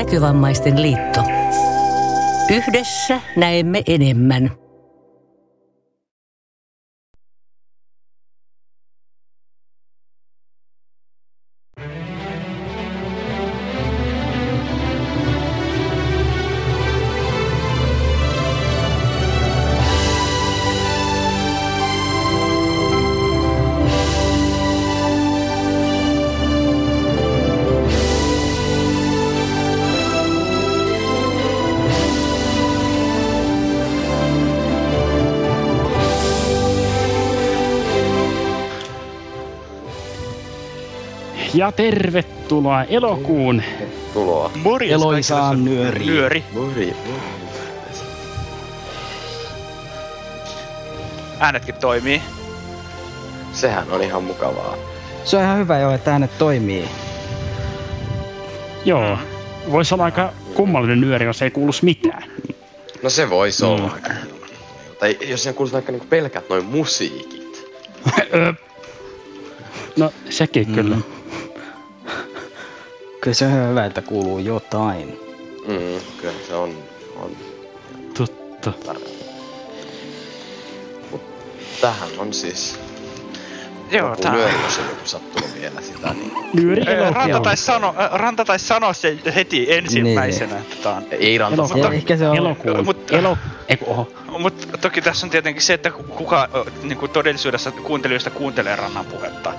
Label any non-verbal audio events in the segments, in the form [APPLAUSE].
Näkövammaisten liitto. Yhdessä näemme enemmän. Ja tervetuloa elokuun Tuloa. Morjes Eloisaan. Nyöri. Mori. Äänetkin toimii. Sehän on ihan mukavaa. Se on ihan hyvä jo, että äänet toimii. Joo. Voisi olla aika kummallinen nyöri, jos ei kuulus mitään. No se voisi Mm. olla aika Tai jos siinä kuulisi vaikka niinku pelkät noin musiikit. [LAUGHS] No, sekin mm. kyllä. Kyllä se on hyvä, että kuuluu jotain. Mm, kyllä se on, on Totta. Mut tähän on siis Joo, joku tää... jos joku sattunut vielä sitä, niin Ranta taisi sano, Ranta taisi sanoa se heti ensimmäisenä, että tää on. ei ranta Elokuun. sano Ehkä se on... Elokuun. Mut- Elo... Eiku, oho. Mutta toki tässä on tietenkin se, että kuka niinku todellisuudessa kuuntelijoista kuuntelee Rannan puhetta.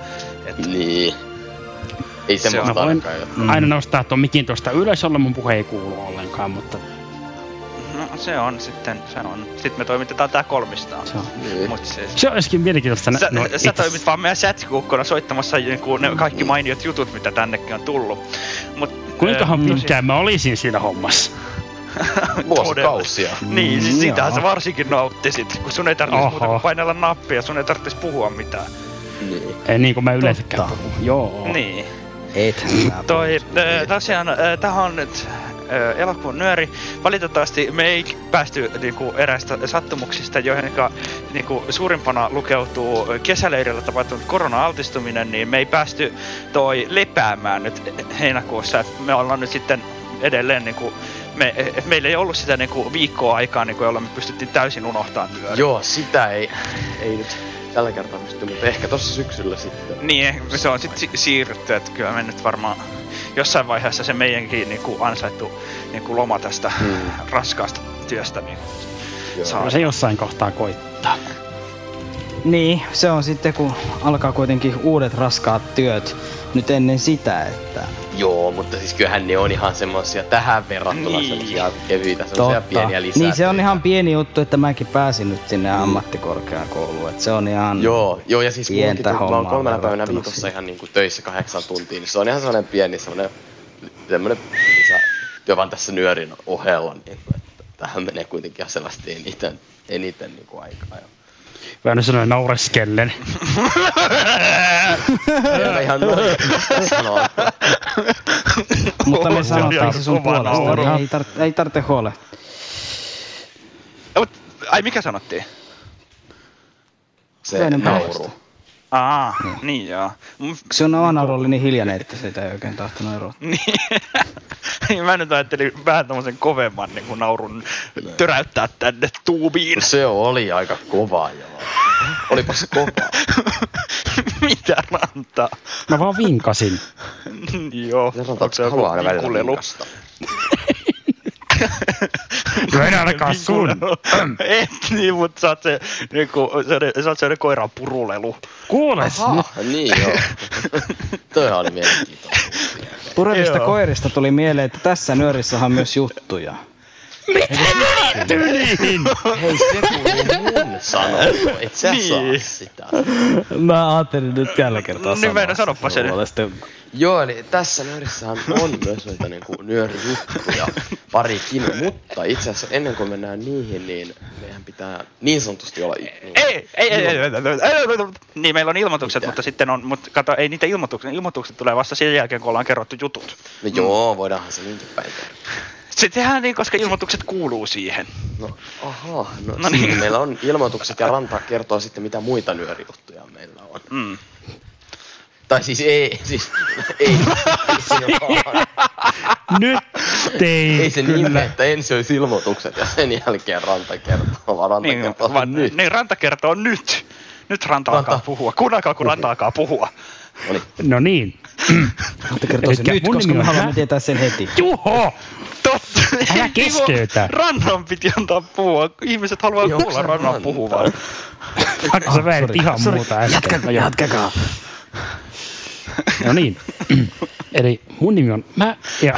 Et, Niin. Ei Se on- ainakaan. jo. Mm. Aina nostaa tuon mikin tuosta ylös, jolle mun puhe ei kuulu ollenkaan, mutta no se on sitten, se on. Sitten me toimitetaan tää kolmistaan. Se on. Niin. Mut siis... se olisikin mielenkiintoista. Sä, no, sä itse- toimit vaan meidän chat soittamassa niinku ne kaikki mainiot jutut, mitä tännekin on tullut. Mut, Kuinkahan tosi- pitkään mä olisin siinä hommassa? [LAUGHS] Vuosikausia. Niin, siis Mm, sitähän joo. sä varsinkin nauttisit, kun sun ei tarvitsisi painella nappia, sun ei tarvitsisi puhua mitään. Niin. Ei niin kuin mä yleensäkään puhun. Joo. Niin. Et Toi, tosiaan, tähän on nyt elokuun nyöri. Valitettavasti me ei päästy niinku, eräistä sattumuksista, joihin niinku, suurimpana lukeutuu kesäleirillä tapahtunut korona-altistuminen, niin me ei päästy toi lepäämään nyt heinäkuussa. Et me ollaan nyt sitten edelleen niinku, me, meillä ei ollut sitä niinku, viikkoa aikaa, niinku, jolla me pystyttiin täysin unohtamaan nyöri. Joo, sitä ei, ei nyt tällä kertaa pysty, mutta ehkä tossa syksyllä sitten. Niin, se on sitten si- siirrytty, että kyllä me nyt varmaan jossain vaiheessa se meidänkin niinku ansaittu niinku loma tästä Mm. raskaasta työstä niin Joo. saa. Kyllä se jossain kohtaa koittaa. Niin, se on sitten kun alkaa kuitenkin uudet raskaat työt nyt ennen sitä, että Joo, mutta siis kyllähän ne on ihan semmosia tähän verrattuna Niin. semmosia kevyitä, semmosia totta. pieniä lisää. Niin se on ihan pieni juttu, että mäkin pääsin nyt sinne ammattikorkeakouluun, että se on ihan... Joo, joo, ja siis Pientä mä oon hommaa kolmena päivänä viikossa siihen. ihan niinku töissä kahdeksan tuntia, niin se on ihan semmonen pieni semmonen, semmonen lisä työ vaan tässä nyörin ohella, niin että tähän menee kuitenkin ihan selvästi eniten, eniten niinku aikaa. Ja... Vähän nyt sanoen naureskellen. Ihan. [LAUGHS] Mutta me sanotaan se sun puolesta, nauru. niin ei, tar- ei tarvitse huolehtia. Ai mikä sanottiin? Se nauru. Aa, niin joo. Mm, Se on nauru oli niin hiljainen, että sitä ei oikein tahtonut erota. [LAUGHS] Niin. mä nyt ajattelin vähän tommosen kovemman niin kuin naurun töräyttää tänne tuubiin. Se oli aika kova joo. Olipas kova. [LAUGHS] Mitä rantaa? Mä vaan vinkasin. Joo. Se Onko se joku haluaa No en ainakaan sun. Et [CLEARS THROAT] niin, mutta sä oot se, niinku, se, sä oot se koiran purulelu. Kuules nyt. Ah, niin joo. Toi oli mielenkiintoinen. Purevista koirista tuli mieleen, että tässä nyörissä on myös juttuja. Tyliin! Hei, se tuli mun sanoa. Et sä Niin. saa sitä. Mä ajattelin nyt tällä kertaa Niin, Venä, sanoppa se nyt. Sitten... Joo, eli tässä nyörissähän on myös noita niinku nyörijuttuja parikin, mutta itse asiassa ennen kuin mennään niihin, niin meidän pitää niin sanotusti olla... Niin, Ei, ei, ei, ei, ei, ei, ei, ei, Niin, meillä on ilmoitukset, Mitä? mutta sitten on, mutta kato, ei niitä ilmoituksia, ilmoitukset tulee vasta sen jälkeen, kun ollaan kerrottu jutut. No joo, voidaanhan se niinkin päin tehdä. Se tehdään niin, koska ilmoitukset kuuluu siihen. No, aha, no, No niin. niin. meillä on ilmoitukset ja Ranta kertoo sitten mitä muita nyörijuttuja meillä on. Mm. Tai siis ei, siis ei. Nyt Ei, Ei se kyllä. niin, että ensin olisi ilmoitukset ja sen jälkeen ranta kertoo, vaan ranta Niin, kertoo vaan, nyt. niin, Ranta kertoo nyt. Nyt Ranta, Ranta. alkaa puhua. Kuunnelkaa, kun Ranta alkaa puhua. Niin. No niin. Mutta kertoo se Elikkä nyt, koska me haluamme tietää sen heti. Juho! Totta. Älä keskeytä. Rannan piti antaa puhua. Ihmiset haluaa Joo, kuulla Rannan puhuvan. Vaikka sä väitit ihan Sori, muuta äsken. jatka- No joo. Jatkakaa. No niin. [CLEARS THROAT] Eli mun nimi on mä ja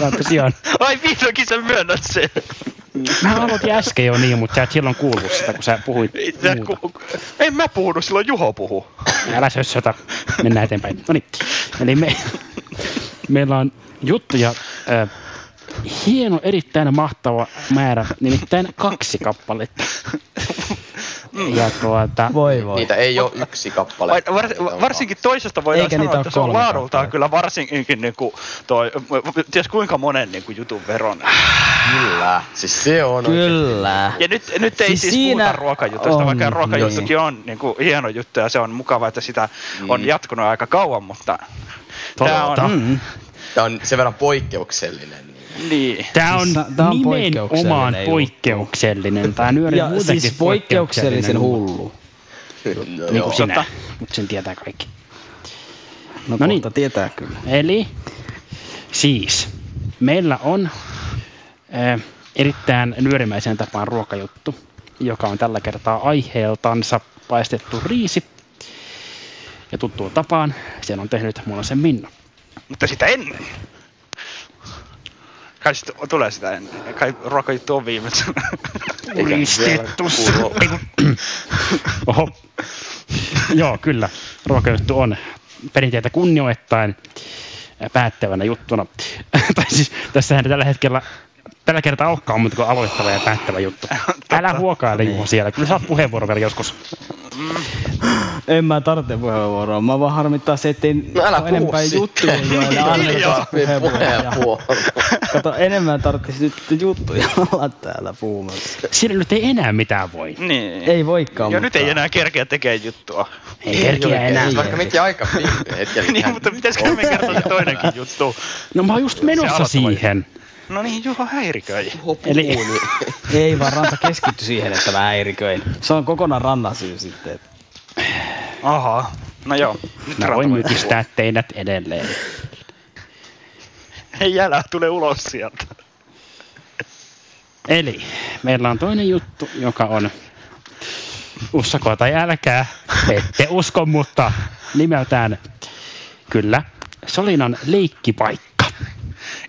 on tosiaan, Ai vihdoinkin sä myönnät sen. mä aloitin äsken jo niin, mutta sä et silloin kuullut sitä, kun sä puhuit muuta. ku- en mä puhunut, silloin Juho puhu. Älä sössötä. Mennään eteenpäin. No niin. Eli me, meillä on juttuja. Äh, hieno, erittäin mahtava määrä, nimittäin kaksi kappaletta. Ja tuota, Voi voi. Niitä ei ole yksi kappale. Var, on varsinkin toisesta voidaan Eikä sanoa, niitä että se on laadultaan kyllä varsinkin niin kuin toi, ties kuinka monen niin kuin jutun veron. Kyllä. Siis se on Kyllä. Ja nyt, nyt ei Siis siis, siinä puhuta ruokajutusta, on, vaikka ruokajuttukin niin. on niin kuin, hieno juttu ja se on mukava, että sitä on Mm. jatkunut aika kauan, mutta tämä on, Mm. Tämä on sen verran poikkeuksellinen. Niin- niin. Tämä on, Siis tää on nimenomaan poikkeuksellinen poikkeuksellinen. Tämä nyöri Ja muutenkin siis poikkeuksellisen hullu. No, Niin joo. kuin sinä, mutta sen tietää kaikki. No, No niin. tietää kyllä. Eli siis meillä on äh, erittäin nyörimäisen tapaan ruokajuttu, joka on tällä kertaa aiheeltansa paistettu riisi. Ja tuttuun tapaan sen on tehnyt mulla sen Minna. Mutta sitä ennen. Kai sit tulee sitä ennen. Kai ruokajuttu on Ei kun- Oho. Joo, kyllä. Ruokajuttu on perinteitä kunnioittain ää, päättävänä juttuna. [LAUGHS] tai siis tässähän tällä hetkellä tällä kertaa olekaan muuta kuin aloittava ja päättävä juttu. [LAUGHS] Älä huokaile Juho siellä. Kyllä saat puheenvuoron vielä joskus. En mä tarvitse puheenvuoroa. Mä vaan harmittaa se, ettei No älä enempää sitten. juttuja, joille [LAUGHS] annetaan puheenvuoroja. Puheenvuoro. Kato, enemmän tarvitsisi nyt juttuja [LAUGHS] olla täällä puhumassa. Siinä nyt ei enää mitään voi. niin. Ei voikaan, Ja mutta... nyt ei enää kerkeä tekemään juttua. Ei kerkiä enää. Siis Vaikka mekin aika [LAUGHS] niin, mutta pitäisikö me kertoa se toinenkin juttu? No mä oon just menossa siihen. No niin, Juho häiriköi. Eli Ei vaan Ranta keskitty siihen, että mä häiriköin. Se on kokonaan rannan syy sitten. että- Aha. No joo. Nyt mä voin voi mykistää teidät edelleen. puhua. Ei älä, tule ulos sieltä. Eli meillä on toinen juttu, joka on uskokaa tai älkää, ette usko, mutta nimeltään kyllä Solinan leikkipaikka.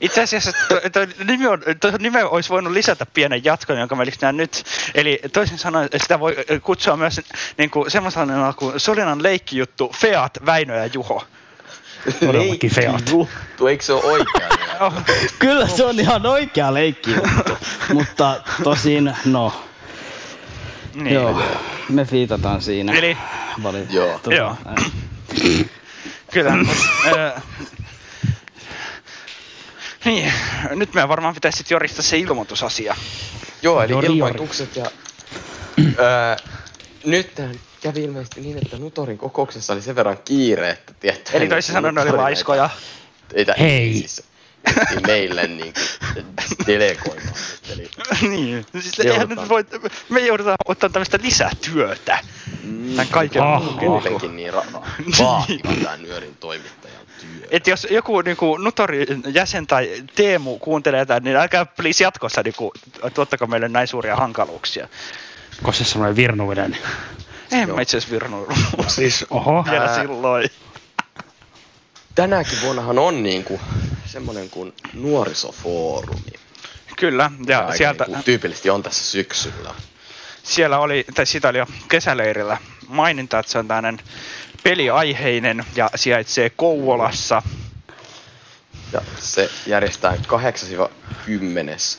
Itse asiassa tuo nimi, on, to, nime olisi voinut lisätä pienen jatkon, jonka mä lisään nyt. Eli toisin sanoen sitä voi kutsua myös niin kuin semmoisena kuin Solinan leikkijuttu Feat, Väinö ja Juho. Todellakin feat. Juttu, eikö se ole oikea? [LAUGHS] Oh, Kyllä se on ihan oikea leikki juttu. mutta tosin, no, niin. joo, me fiitataan siinä. Eli Valit- Joo. tota, Joo. kyllä. ö, [CLEARS THROAT] niin, nyt meidän varmaan pitäisi sitten joristaa se ilmoitusasia. Joo, eli Jori, jori. ilmoitukset ja... öö, nyt kävi ilmeisesti niin, että Nutorin kokouksessa oli sen verran kiire, että tietty... Eli toisin sanoen ne oli laiskoja. Ei, tä- Hei. Siis, tehtiin meille niin kuin delegoimaan. Eli niin, siis Joudutaan. eihän nyt voi, me joudutaan ottaa tämmöistä lisätyötä. Tämän kaiken Aha. muun. muutenkin niin ra- [LAUGHS] vaativa tämä nyörin toimittajan työ. Et jos joku niinku, Nutorin jäsen tai Teemu kuuntelee tämän, niin älkää please jatkossa niinku, tuottako meille näin suuria hankaluuksia. Koska se semmoinen virnuinen. En Joo. mä itse asiassa siis Oho. vielä Ää. silloin. Tänäkin vuonnahan on niin kuin semmoinen kuin nuorisofoorumi. Kyllä, ja Aika sieltä, Niin kuin tyypillisesti on tässä syksyllä. siellä oli, tai siitä oli jo kesäleirillä maininta, että se on tämmöinen peliaiheinen ja sijaitsee Kouvolassa. Ja se järjestetään 8-10.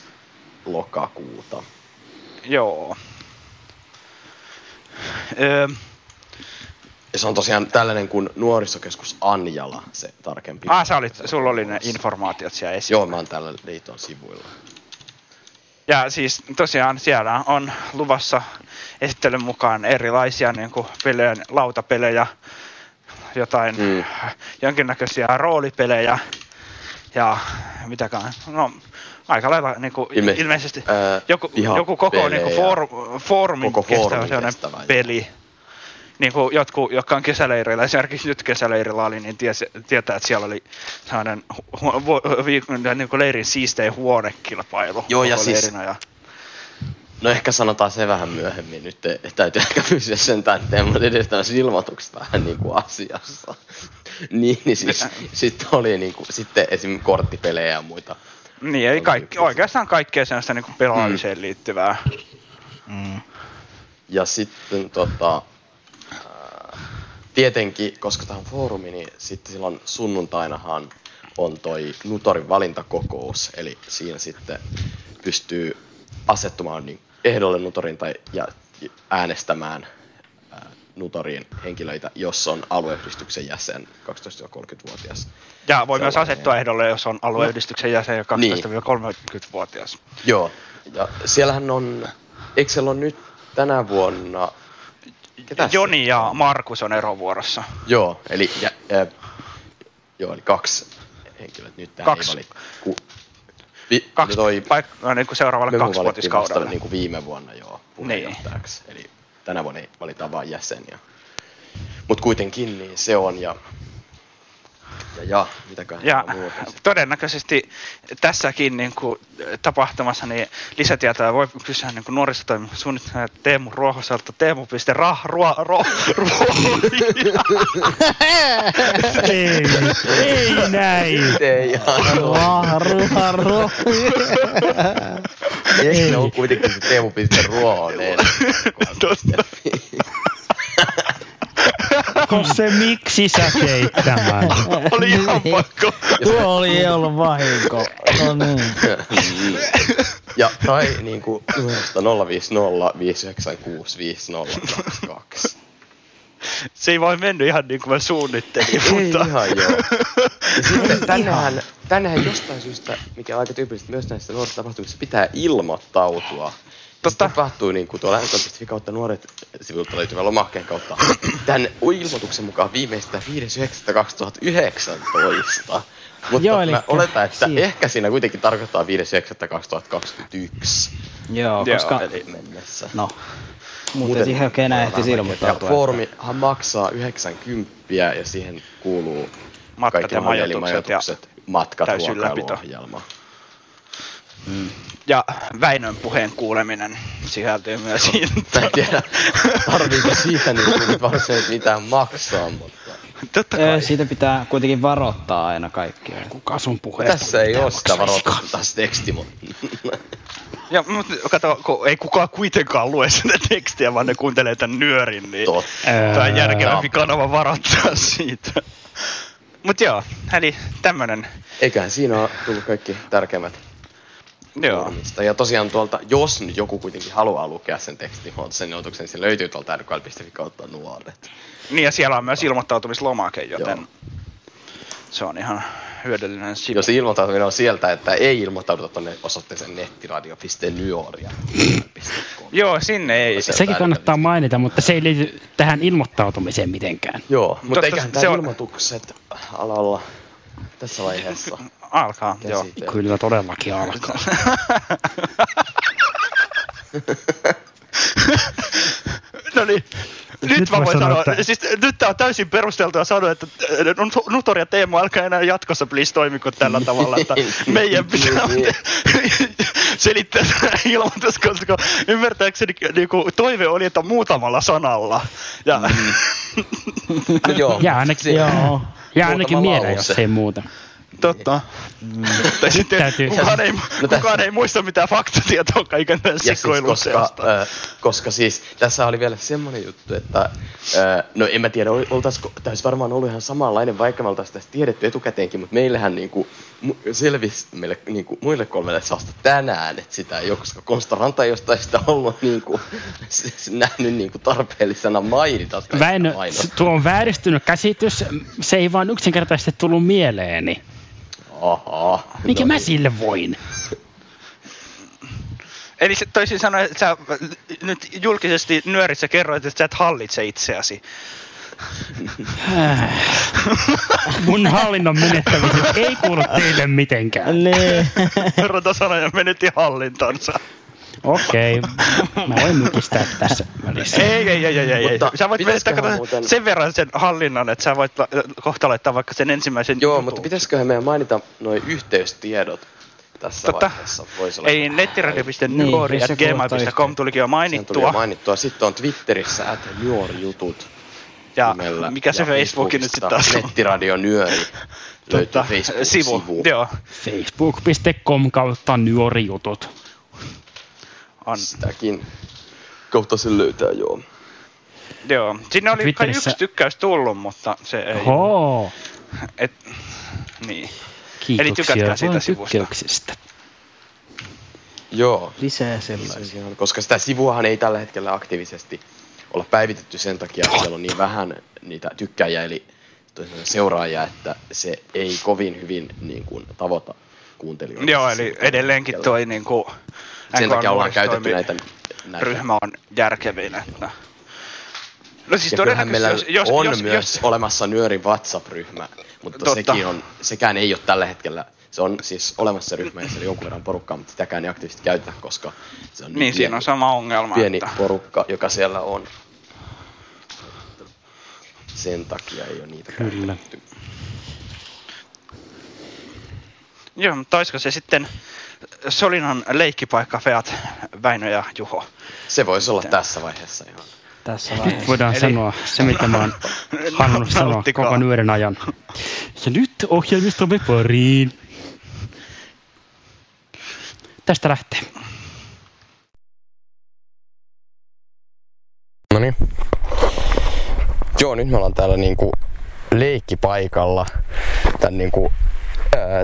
lokakuuta. Joo. Öö, Ja se on tosiaan tällainen kuin nuorisokeskus Anjala, se tarkempi. ah, sä olit, sulla oli ne informaatiot siellä esiin. Joo, mä oon tällä liiton sivuilla. Ja siis tosiaan siellä on luvassa esittelyn mukaan erilaisia niin kuin pelejä, lautapelejä, jotain Mm. jonkinnäköisiä roolipelejä ja mitäkään. No, aika lailla niinku, Ilme- ilmeisesti ää, joku, joku koko pelejä. niinku, foor, foorumin Koko kestävä peli. Niin kuin jotkut, jotka on kesäleirillä, esimerkiksi nyt kesäleirillä oli, niin ties, tietää, että siellä oli sellainen hu- hu- viikon, niin kuin leirin siistein huonekilpailu. Joo, ja siis- ja No ehkä sanotaan se vähän myöhemmin nyt, että täytyy ehkä pysyä sentään teeman edestä ilmoitukset vähän niin kuin asiassa. [LAUGHS] niin, niin siis sitten oli niin kuin, sitten esim. korttipelejä ja muita. Niin, ei kaikki, oikeastaan kaikkea sellaista niin kuin pelaamiseen liittyvää. Ja sitten tota, tietenkin, koska tämä on foorumi, niin sitten silloin sunnuntainahan on toi Nutorin valintakokous, eli siinä sitten pystyy asettumaan niin ehdolle Nutorin tai ja äänestämään ää, Nutorin henkilöitä, jos on alueyhdistyksen jäsen 12-30-vuotias. Ja voi myös asettua ehdolle, jos on alueyhdistyksen jäsen ja 12-30-vuotias. Joo, ja siellähän on, eikö siellä on nyt tänä vuonna... ketäs se- Joni ja Markus on erovuorossa. Joo, eli, ja, ja, joo, eli kaksi henkilöä nyt tähän Kaksi. ei valit. Ku, vi, Kaksi toi paikkaa niin kuin seuraavalle kaksivuotiskaudelle. niin kuin viime vuonna joo puheenjohtajaksi. Eli tänä vuonna valitaan vain jäseniä. Mutta kuitenkin niin se on ja, ja, ja mitäköhän Ja todennäköisesti tässäkin niin kuin, tapahtumassa niin lisätietoja voi kysyä niin kuin nuorisotoimen suunnittelija Teemu Ruohoselta. Teemu.rah, ruo, ro, ruoholia. ei, ei näin. Ei ihan ole. Haru, haru. Ei se on kuitenkin se Teemu piste ruohonen. Totta. Kun se miksi sä teit tämän? Oli ihan pakko. Tuo oli ollut vahinko. No niin. [LAUGHS] Ja tai niinku numerosta 050 596 5022. Se ei vain mennyt ihan niin kuin mä suunnittelin, Ei mutta... ihan joo. [LAUGHS] Ja sitten tännehän, tännehän jostain syystä, mikä on aika tyypillistä myös näissä nuorissa tapahtumissa, pitää ilmoittautua. Totta. Se tapahtuu niin kuin tuolla NK.fi kautta nuoret sivulta löytyvän lomakkeen kautta. Tämän ilmoituksen mukaan viimeistään 5.9.2019. Mutta Joo, mä oletan, että siinä. ehkä siinä kuitenkin tarkoittaa 5.9.2021 Joo, Joo, koska... eli mennessä. No. Muuten siihen oikein enää ehtisi Ja ilmoittautua. foorumihan maksaa 90 ja siihen kuuluu Matkat kaikki ja majoitukset, ja matkat, täysi ruokailuohjelma. Ja Väinön puheen kuuleminen sisältyy myös. Mä en tiedä, tarviiko siitä niin nyt varsinaisesti mitään maksaa, mutta Totta Ö, kai. Siitä pitää kuitenkin varoittaa aina kaikkia. Kuka sun puheesta? tässä ei ole sitä tässä teksti, mutta Ja mutta kato, kun ei kukaan kuitenkaan lue sitä tekstiä, vaan ne kuuntelee tämän nyörin, niin totta. tämä on järkevämpi kanava varoittaa siitä. Mut joo, eli tämmönen, Eiköhän siinä ole tullut kaikki tärkeimmät joo. Ja tosiaan tuolta, jos nyt joku kuitenkin haluaa lukea sen tekstin, sen ilmoituksen, niin se löytyy tuolta rkl.fi kautta nuoret. Niin ja siellä on myös ilmoittautumislomake, joten Joo. se on ihan hyödyllinen sivu. Jos ilmoittautuminen on sieltä, että ei ilmoittauduta tuonne osoitteeseen nettiradio.nyoria. [LAUGHS] Joo, sinne ei. Se- Sekin kannattaa mainita, mutta se ei liity tähän ilmoittautumiseen mitenkään. Joo, mutta eiköhän se tämä on- ilmoitukset ala olla tässä vaiheessa [LAUGHS] Alkaa, joo. käsitelty. Kyllä todellakin alkaa. No niin. Nyt, Nyt mä voi voin sanoa, sanoa, että- siis nyt tää on täysin perusteltua sanoa, että Nut- Nutor ja Teemu älkää enää jatkossa please toimiko tällä tavalla, että [LAUGHS] meidän pitää Niin. [LAUGHS] selittää tämä ilmoitus, koska ymmärtääkseni niinku, toive oli, että muutamalla sanalla. Ja [LAUGHS] No joo, Ja ainakin, se- joo. Ja ainakin mieleen, jos ei muuta. Totta. Tai sitten Täytyy- kukaan, ei, No kukaan ei muista mitään faktatietoa kaiken tämän siis koska, äh, koska siis tässä oli vielä semmoinen juttu, että äh, no en mä tiedä, ol- oltaisiko, tämä olisi varmaan ollut ihan samanlainen, vaikka me oltaisiin tästä tiedetty etukäteenkin, mutta meillähän niinku, selvisi meille niinku, muille kolmelle saasta tänään, että sitä ei ole, koska Konsta Ranta ei jostain sitä ollut niinku, s- s- nähnyt niinku tarpeellisena mainita. Väinö, mainostaa. tuo on vääristynyt käsitys. Se ei vaan yksinkertaisesti tullut mieleeni. Aha. Mikä no mä niin. sille voin? [LAUGHS] Eli se, toisin sanoen, että sä nyt julkisesti nyörissä kerroit, että sä et hallitse itseäsi. [LAUGHS] Mun hallinnon menettämiset ei kuulu teille mitenkään. Nee. [LAUGHS] Rotasanoja menetti hallintonsa. Okei, mä voin mykistää tässä välissä. Ei, ei, ei, ei, ei. Mutta Sä voit menettää muuten- sen verran sen hallinnan, että sä voit la- kohta laittaa vaikka sen ensimmäisen Joo, jutun. mutta pitäisiköhän meidän mainita noin yhteystiedot tässä Totta. vaiheessa? Voisi olla Ei Niin, nettiradio.nuori jos at se kuulostaa gmail.com tulikin jo Sehän tuli jo mainittua. mainittua. Sitten on Twitterissä, että Nuorijutut Ja nimellä. mikä se Ja Facebook nyt sitten taas on? Nettiradio Nyöri. Löytyy Tota, Facebook-sivu. sivu. Joo, Facebook.com kautta nuorijutut. On. Sitäkin kautta sen löytää, joo. Joo. Sinne oli kai yksi tykkäys tullut, mutta se ei... Hoo, Et, niin. kiitoksia tykätkää siitä sivusta. Joo. Lisää sellaisia. Se on- Koska sitä sivuahan ei tällä hetkellä aktiivisesti olla päivitetty sen takia, että siellä on niin vähän niitä tykkäjiä, eli seuraajia, että se ei kovin hyvin niin kuin, tavoita kuuntelijoita. Joo, se eli edelleenkin hetkellä. toi niinku... Sen takia ollaan käytetty näitä, näitä ryhmä on järkevin, että... No siis Ja todennäköisesti, jos, on jos, myös jos, olemassa Nyörin WhatsApp-ryhmä, mutta Totta. sekin on, sekään ei ole tällä hetkellä, se on siis olemassa ryhmä ja siellä on jonkun verran porukkaa, mutta sitäkään ei aktiivisesti käytetä, koska se on niin siinä pieni, on sama ongelma, pieni että... porukka, joka siellä on. Sen takia ei ole niitä Kyllä. käytetty. Joo, mutta olisiko se sitten Solinan leikkipaikka Feat, Väinö ja Juho? Se voisi olla tässä vaiheessa ihan. Tässä Nyt vaiheessa. voidaan Eli- [LAUGHS] sanoa se, mitä mä oon [LAUGHS] halunnut sanoa koko nuoren ajan. Ja nyt ohjelmistomme pariin. Tästä lähtee. No niin. Joo, nyt me ollaan täällä niinku leikkipaikalla tämän, niinku,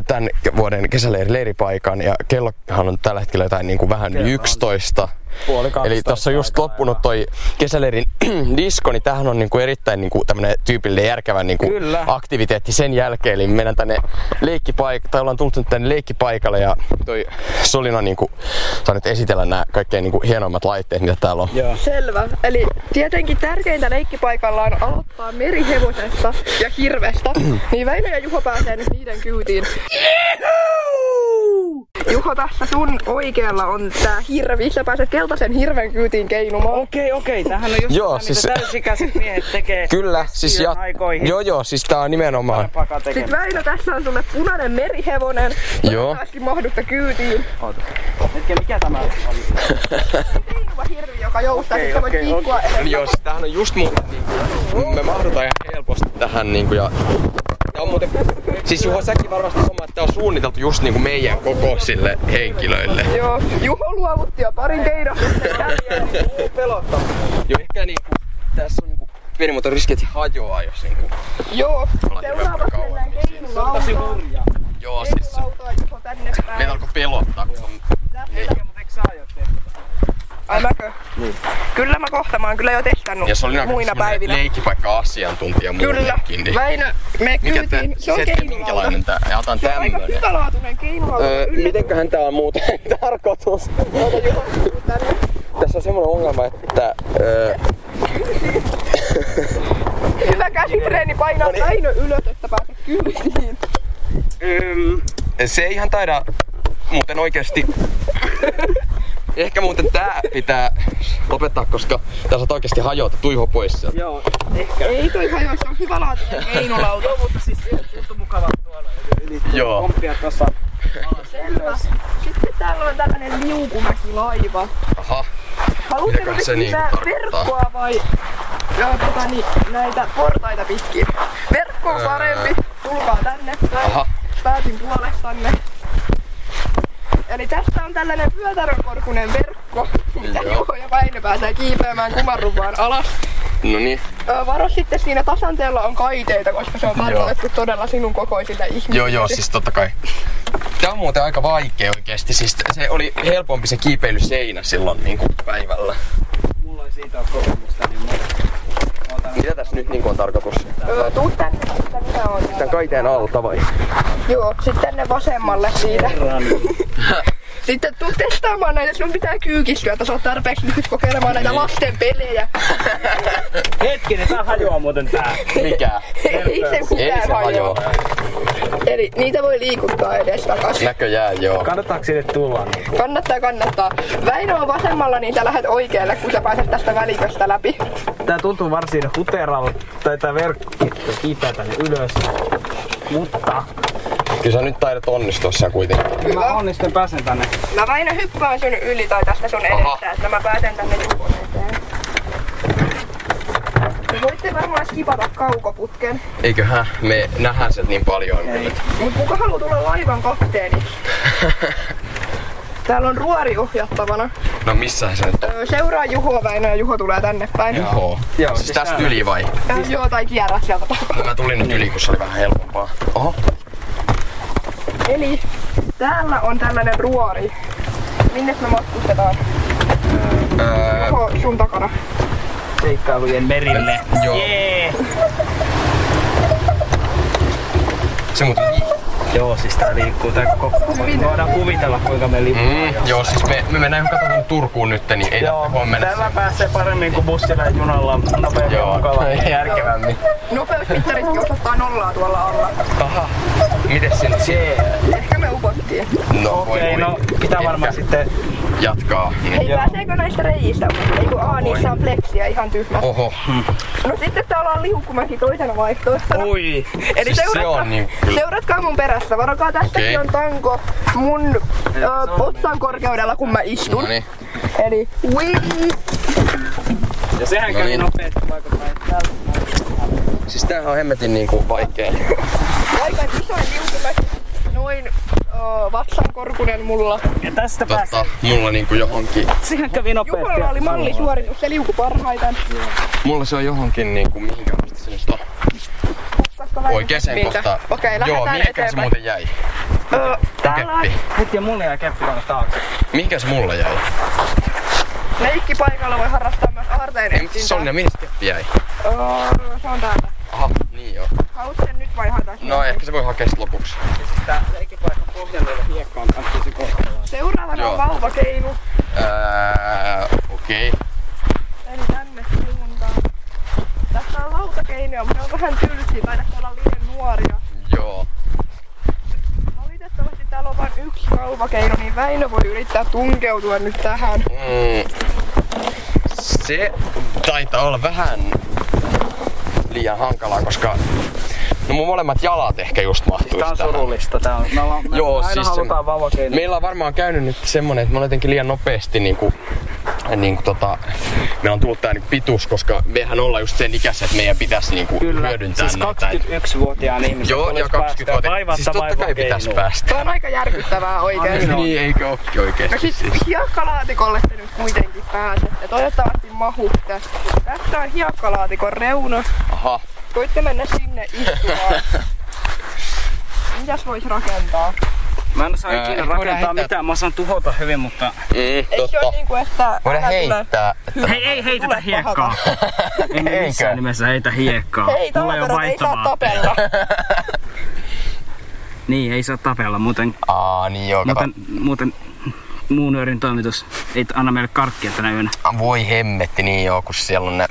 tämän vuoden kesäleiri leiripaikan ja kellohan on tällä hetkellä jotain niinku vähän yli 11. Puoli Eli 12 tuossa on just loppunut toi kesäleirin [CLEARS THROAT] disko, niin tämähän on niinku erittäin niinku tämmönen tyypillinen järkevä niinku Kyllä. aktiviteetti sen jälkeen. Eli me mennään tänne leikkipaikalle, tai ollaan tultu nyt tänne leikkipaikalle ja toi Solina niinku saa nyt esitellä nämä kaikkein niinku hienoimmat laitteet, mitä täällä on. Joo. Selvä. Eli tietenkin tärkeintä leikkipaikalla on aloittaa merihevosesta ja hirvestä. [CLEARS THROAT] niin Väinö ja Juho pääsee nyt niiden kyytiin. Juho, tässä sun oikealla on tää hirvi. Sä pääset keltaisen hirven kyytiin keinumaan. Okei, okei. Tämähän on just Joo, sitä, siis- mitä täysikäiset miehet tekee. Kyllä, siis ja, aikoihin. joo joo, siis tää on nimenomaan. Sitten. Väinö, tässä on sulle punainen merihevonen. Joo. Toivottavasti mahdutte kyytiin. Hetken, mikä tämä on? Keinuva hirvi, joka joustaa. Okay, Sitten voit okei, liikkua okay. Joo, siis tämähän on just muuten niinku, me mahdutaan ihan helposti tähän niinku ja Tää on muuten, siis Juho säkin varmasti huomaat, että tää on suunniteltu just niinku meidän kokoisille henkilöille. Joo, Juho luovutti jo parin jälkeen. Pelottaa. Joo, ehkä niinku, tässä on niinku pieni muuten riski, että se hajoaa, jos niinku, Joo, ollaan hirveän seuraavaksi kauan. mennään Tosi keinulautaan. hurjaa. Joo, siis se, Keinulautaan Juho tänne päin. meitä alkoi pelottaa, kun on Eikä, mutta eikö sä aiot tehdä? Ai mäkö? Niin. Kyllä mä kohta, mä oon kyllä jo testannut ja se oli muina päivinä. leikkipaikka-asiantuntija Kyllä. muillekin. Niin. Väinö, me Mikä kyytiin. Se on se, minkälainen tää? Ja otan Se on aika hyvälaatuinen keinulauta. Öö, mitenköhän tää on muuten [LAUGHS] tarkoitus? Tässä on semmoinen ongelma, että öö, [LAUGHS] Hyvä käsitreeni painaa Väinö ylös, että pääset kyytiin. Se ei ihan taida muuten oikeesti. [LAUGHS] Ehkä muuten tää pitää lopettaa, koska tää saat oikeesti hajota tuiho pois sieltä. Joo, ehkä. Ei toi hajoa, se on hyvälaatuinen keinulauta. Mutta siis sieltä tuntuu mukavaa tuolla yli Joo. komppia tuossa. Selvä. Sitten täällä on tällainen liukumäkilaiva. Aha. Haluatteko se tarkoittaa? verkkoa vai ja, tota, niin, näitä portaita pitkin? Verkko on parempi. Tulkaa tänne. Aha. Päätin puolestanne. Eli tästä on tällainen pyötärönkorkunen verkko, mitä. Juho ja Väinö pääsee kiipeämään kumarruvaan alas. No niin. Öö, varo sitten siinä tasanteella on kaiteita, koska se on tarkoitettu todella sinun kokoisille ihmisille. Joo joo, siis totta kai. Tää on muuten aika vaikea oikeesti. Siis se oli helpompi se kiipeilyseinä silloin niinku päivällä. Mulla ei siitä ole kokemusta, niin mä otan Mitä tässä nyt niinku on tarkoitus? Öö, tuu tänne, mitä on. Tän kaiteen alta vai? Joo, sitten tänne vasemmalle siitä. [LAUGHS] Sitten tuu testaamaan näitä, sun pitää kyykistyä, että sä oot tarpeeksi lyhyt kokeilemaan näitä lasten pelejä. Hetkinen, tää hajoaa muuten tää. Mikä? Ei se mitään se hajoa. hajoa. Eli niitä voi liikuttaa edes takas. Näköjään joo. Kannattaako sinne tulla? Kannattaa, kannattaa. Väinö on vasemmalla, niin sä lähdet oikealle, kun sä pääset tästä väliköstä läpi. Tää tuntuu varsin huteralta, tai tää verkko kiipeää tänne ylös. Mutta Kyllä sä nyt taidat onnistua siellä kuitenkin. mä onnistun pääsen tänne. Mä Väinö hyppään sun yli tai tästä sun Aha. edestä, että mä pääsen tänne Jukon eteen. Te voitte varmaan skipata kaukoputken. Eiköhän me nähdään sieltä niin paljon. Mut kuka haluaa tulla laivan kapteeniksi? [LAUGHS] Täällä on ruori ohjattavana. No missä se nyt on? Öö, Seuraa Juhoa Väinö ja Juho tulee tänne päin. Joo. Joo, Siis siis tästä yli vai? Äh, joo, tai kierrä sieltä. No mä tulin nyt yli, kun se oli vähän helpompaa. Oho. Eli täällä on tällainen ruori. Minne me matkustetaan? Öö, Juho, sun takana. Seikkailujen merille. Joo. Jee! se muuten Joo, siis tää liikkuu tää koko... Hyvin. Voidaan kuvitella kuinka me liikkuu. Mm, joo, siis me, me mennään ihan katsomaan Turkuun nyt, niin ei Joo, tarvitse huomenna mennä. tällä pääsee paremmin kuin bussilla ja junalla nopeammin Joo, mukavaa. [LAUGHS] järkevämmin. Nopeusmittaritkin osoittaa nollaa tuolla alla. Aha. Mites sinne? Jee. Upottiin. No, voi Okei, voi. no pitää varmaan Ehkä sitten... Jatkaa. Niin. Hei, Joo. pääseekö näistä reijistä? Eiku A, niissä on pleksiä ihan tyhmä. Oho. No sitten täällä on liukkumäki toisena vaihtoehtona. Ui! Eli Siis se seuratkaa, on niin kyllä. seuratkaa mun perässä. Varokaa, tästäkin Okei. on tanko mun ö, otsan korkeudella, kun mä istun. No niin. Eli wii. Ja sehän No kävi niin. nopeasti vaikuttaa. Siis tämähän on hemmetin niinku vaikea. Aika isoin liukumäki. Noin vatsan korkunen mulla. Ja tästä pääsee. Totta, mulla niinku johonkin, Sehän kävi nopeasti. Juholla oli mallisuoritus, se liuku parhaiten. mulla se on johonkin niinku, mihinkä mistä se nyt on? Oikeeseen kohtaan. Okei, Joo, lähdetään mihinkä se muuten jäi? Ö, täällä Keppi. Hetki ja mulle jää keppi tuonne taakse. Mihinkä se mulla jäi? leikkipaikalla voi harrastaa myös aarteen mutta Sonja, mihin se keppi jäi? Öö, se on täältä. Aha, niin joo. Haluatko sen nyt vai haetaan No ehkä se voi hakea sit lopuksi. Siis tää leikkipaikka pohjalla hiekkaan kanssa kohdallaan. Seuraavana on vauvakeinu. Öö, okei. Eli tänne suuntaan. Tässä on lautakeinoja, mutta ne on vähän tylsiä. Taidatte olla liian nuoria. Joo. Valitettavasti täällä on vain yksi vauvakeino, niin Väinö voi yrittää tunkeutua nyt tähän. Mm, se taitaa olla vähän liian hankalaa, koska no mun molemmat jalat ehkä just mahtuisi Tää on tähän. surullista. Tää on, me, ollaan, me Joo, aina siis se- halutaan vauvakeino. Meillä on varmaan käynyt nyt semmonen, että me ollaan jotenkin liian nopeasti niinku, niinku tota, meillä on tullut tää niinku pituus, koska mehän ollaan just sen ikäisiä, että meidän pitäisi niinku Kyllä, hyödyntää siis näitä. 21-vuotiaan ihmisen Joo, ja tulisi 20 vuotta. päästä Siis totta kai pitäisi päästä. Se on aika järkyttävää oikeesti. Ai, Niin, eikö ookin oikeesti No sit siis? hiekkalaatikolle te nyt kuitenkin pääsette. Toivottavasti mahutte. Tässä on hiekkalaatikon reuna. Aha. Voitte mennä sinne istumaan. [LAUGHS] Mitäs vois rakentaa? Mä en osaa Ää, ikinä rakentaa heittää- mitään, mä osaan tuhota hyvin, mutta... Eikö se totta. ole niinku, että... Voidaan älä tule- heittää. Hei, ei heitetä hiekkaa. [LAUGHS] Ei me missään nimessä heitä hiekkaa. Hei, Mulla ei ole ei saa tapella. [LAUGHS] Niin, ei saa tapella, muuten, Aa, niin joo, kato. muuten, muuten muun yörin toimitus ei anna meille karkkia tänä yönä. Voi hemmetti, niin joo, kun siellä on ne,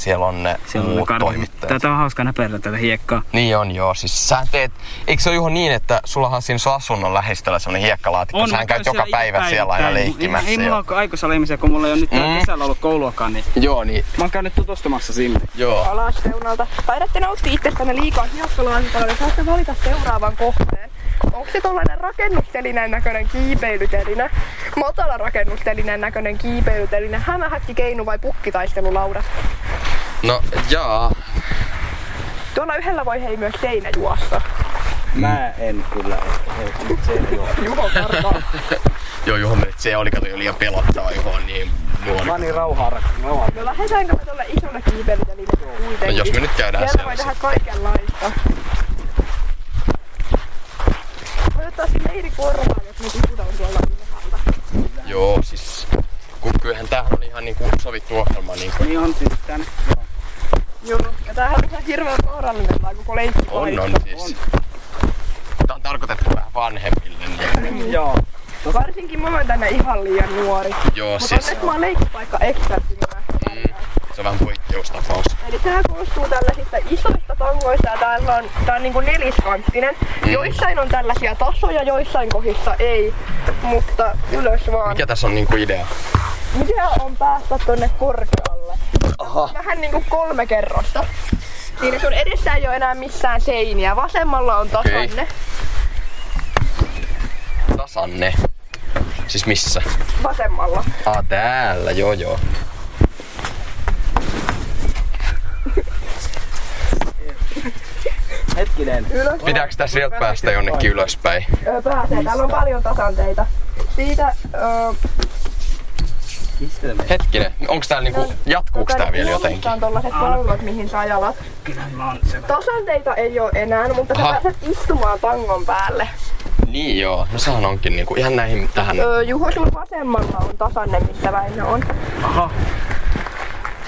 siellä on ne Siellä on muut karkit. toimittajat. Tätä on hauska näperillä tätä hiekkaa. Niin on joo, siis sä teet, eikö se ole Juho niin, että sullahan siinä sun asunnon lähistöllä semmonen hiekkalaatikko, sähän käyt joka päivä joka siellä aina leikkimässä. Ei, ei mulla ole aikuisella ihmisiä, kun mulla ei ole nyt Mm. kesällä ollut kouluakaan, niin Joo, niin, mä oon käynyt tutustumassa sinne. joo. Alas reunalta. Taidatte nauttia itsestänne liikaa hiekkalaatikolla, niin saatte valita seuraavan kohteen. Onko se tollanen rakennustelineen näköinen kiipeilyteline, matala rakennustelineen näköinen kiipeilyteline, hämähäkkikeinu vai pukkitaistelulaudat? No, jaa. Tuolla yhdellä voi hei myös seinä juosta. Mä en kyllä se ei oo. [LAUGHS] Juho karkaa. [LAUGHS] Joo, Juho, se oli kato jo liian pelottava, Juho niin Mä oon nuori. niin rauhaa rauhaa. No lähdetäänkö me tuolle isolle kiipeilytelineelle kuitenkin? No jos me nyt käydään Siellä voi tehdä kaikenlaista. Toivottavasti leiri korvaa, jos me tiputaan tuolla ylhäältä. Joo, siis kun kyllähän tämähän on ihan niinku sovittu ohjelma niinku. Niin on siis tän. Joo, ja tämähän on ihan hirveän vaarallinen tää koko leikki On, on siis. Tää on tarkoitettu vähän vanhemmille. Niin. Joo. Varsinkin mä oon tänne ihan liian nuori. Joo, Mutta siis onneksi mä oon leikkipaikka ekspertti myös. mm, se on vähän poikkeustapaus. Eli tää koostuu tällaisista isoista tangoista ja täällä on, tää on niinku neliskanttinen. Mm. Joissain on tällaisia tasoja, joissain kohdissa ei. Mutta ylös vaan. Mikä tässä on niinku idea? Mikä on päästä tonne korkealle? Aha. Vähän niinku kolme kerrosta. Siinä sun edessä ei ole enää missään seiniä. Vasemmalla on tasanne. Okei. Tasanne. Siis missä? Vasemmalla. Ah, täällä, joo joo. [LAUGHS] Hetkinen. Ylös. Pitääkö tässä sieltä päästä jonnekin ylöspäin? Öö, pääsee. Täällä on paljon tasanteita. Siitä öö? Hetkinen, onks täällä niinku, jatkuuks tää vielä jotenkin? Tää on tollaset paulot, mihin sä jalat. Kyllä mä oon se. Tasanteita ei oo enää, mutta sä Aha. pääset istumaan tangon päälle. Niin joo, no sehän onkin niinku ihan näihin tähän. Öö, Juho, sun vasemmalla on tasanne, missä Väinö on. Aha.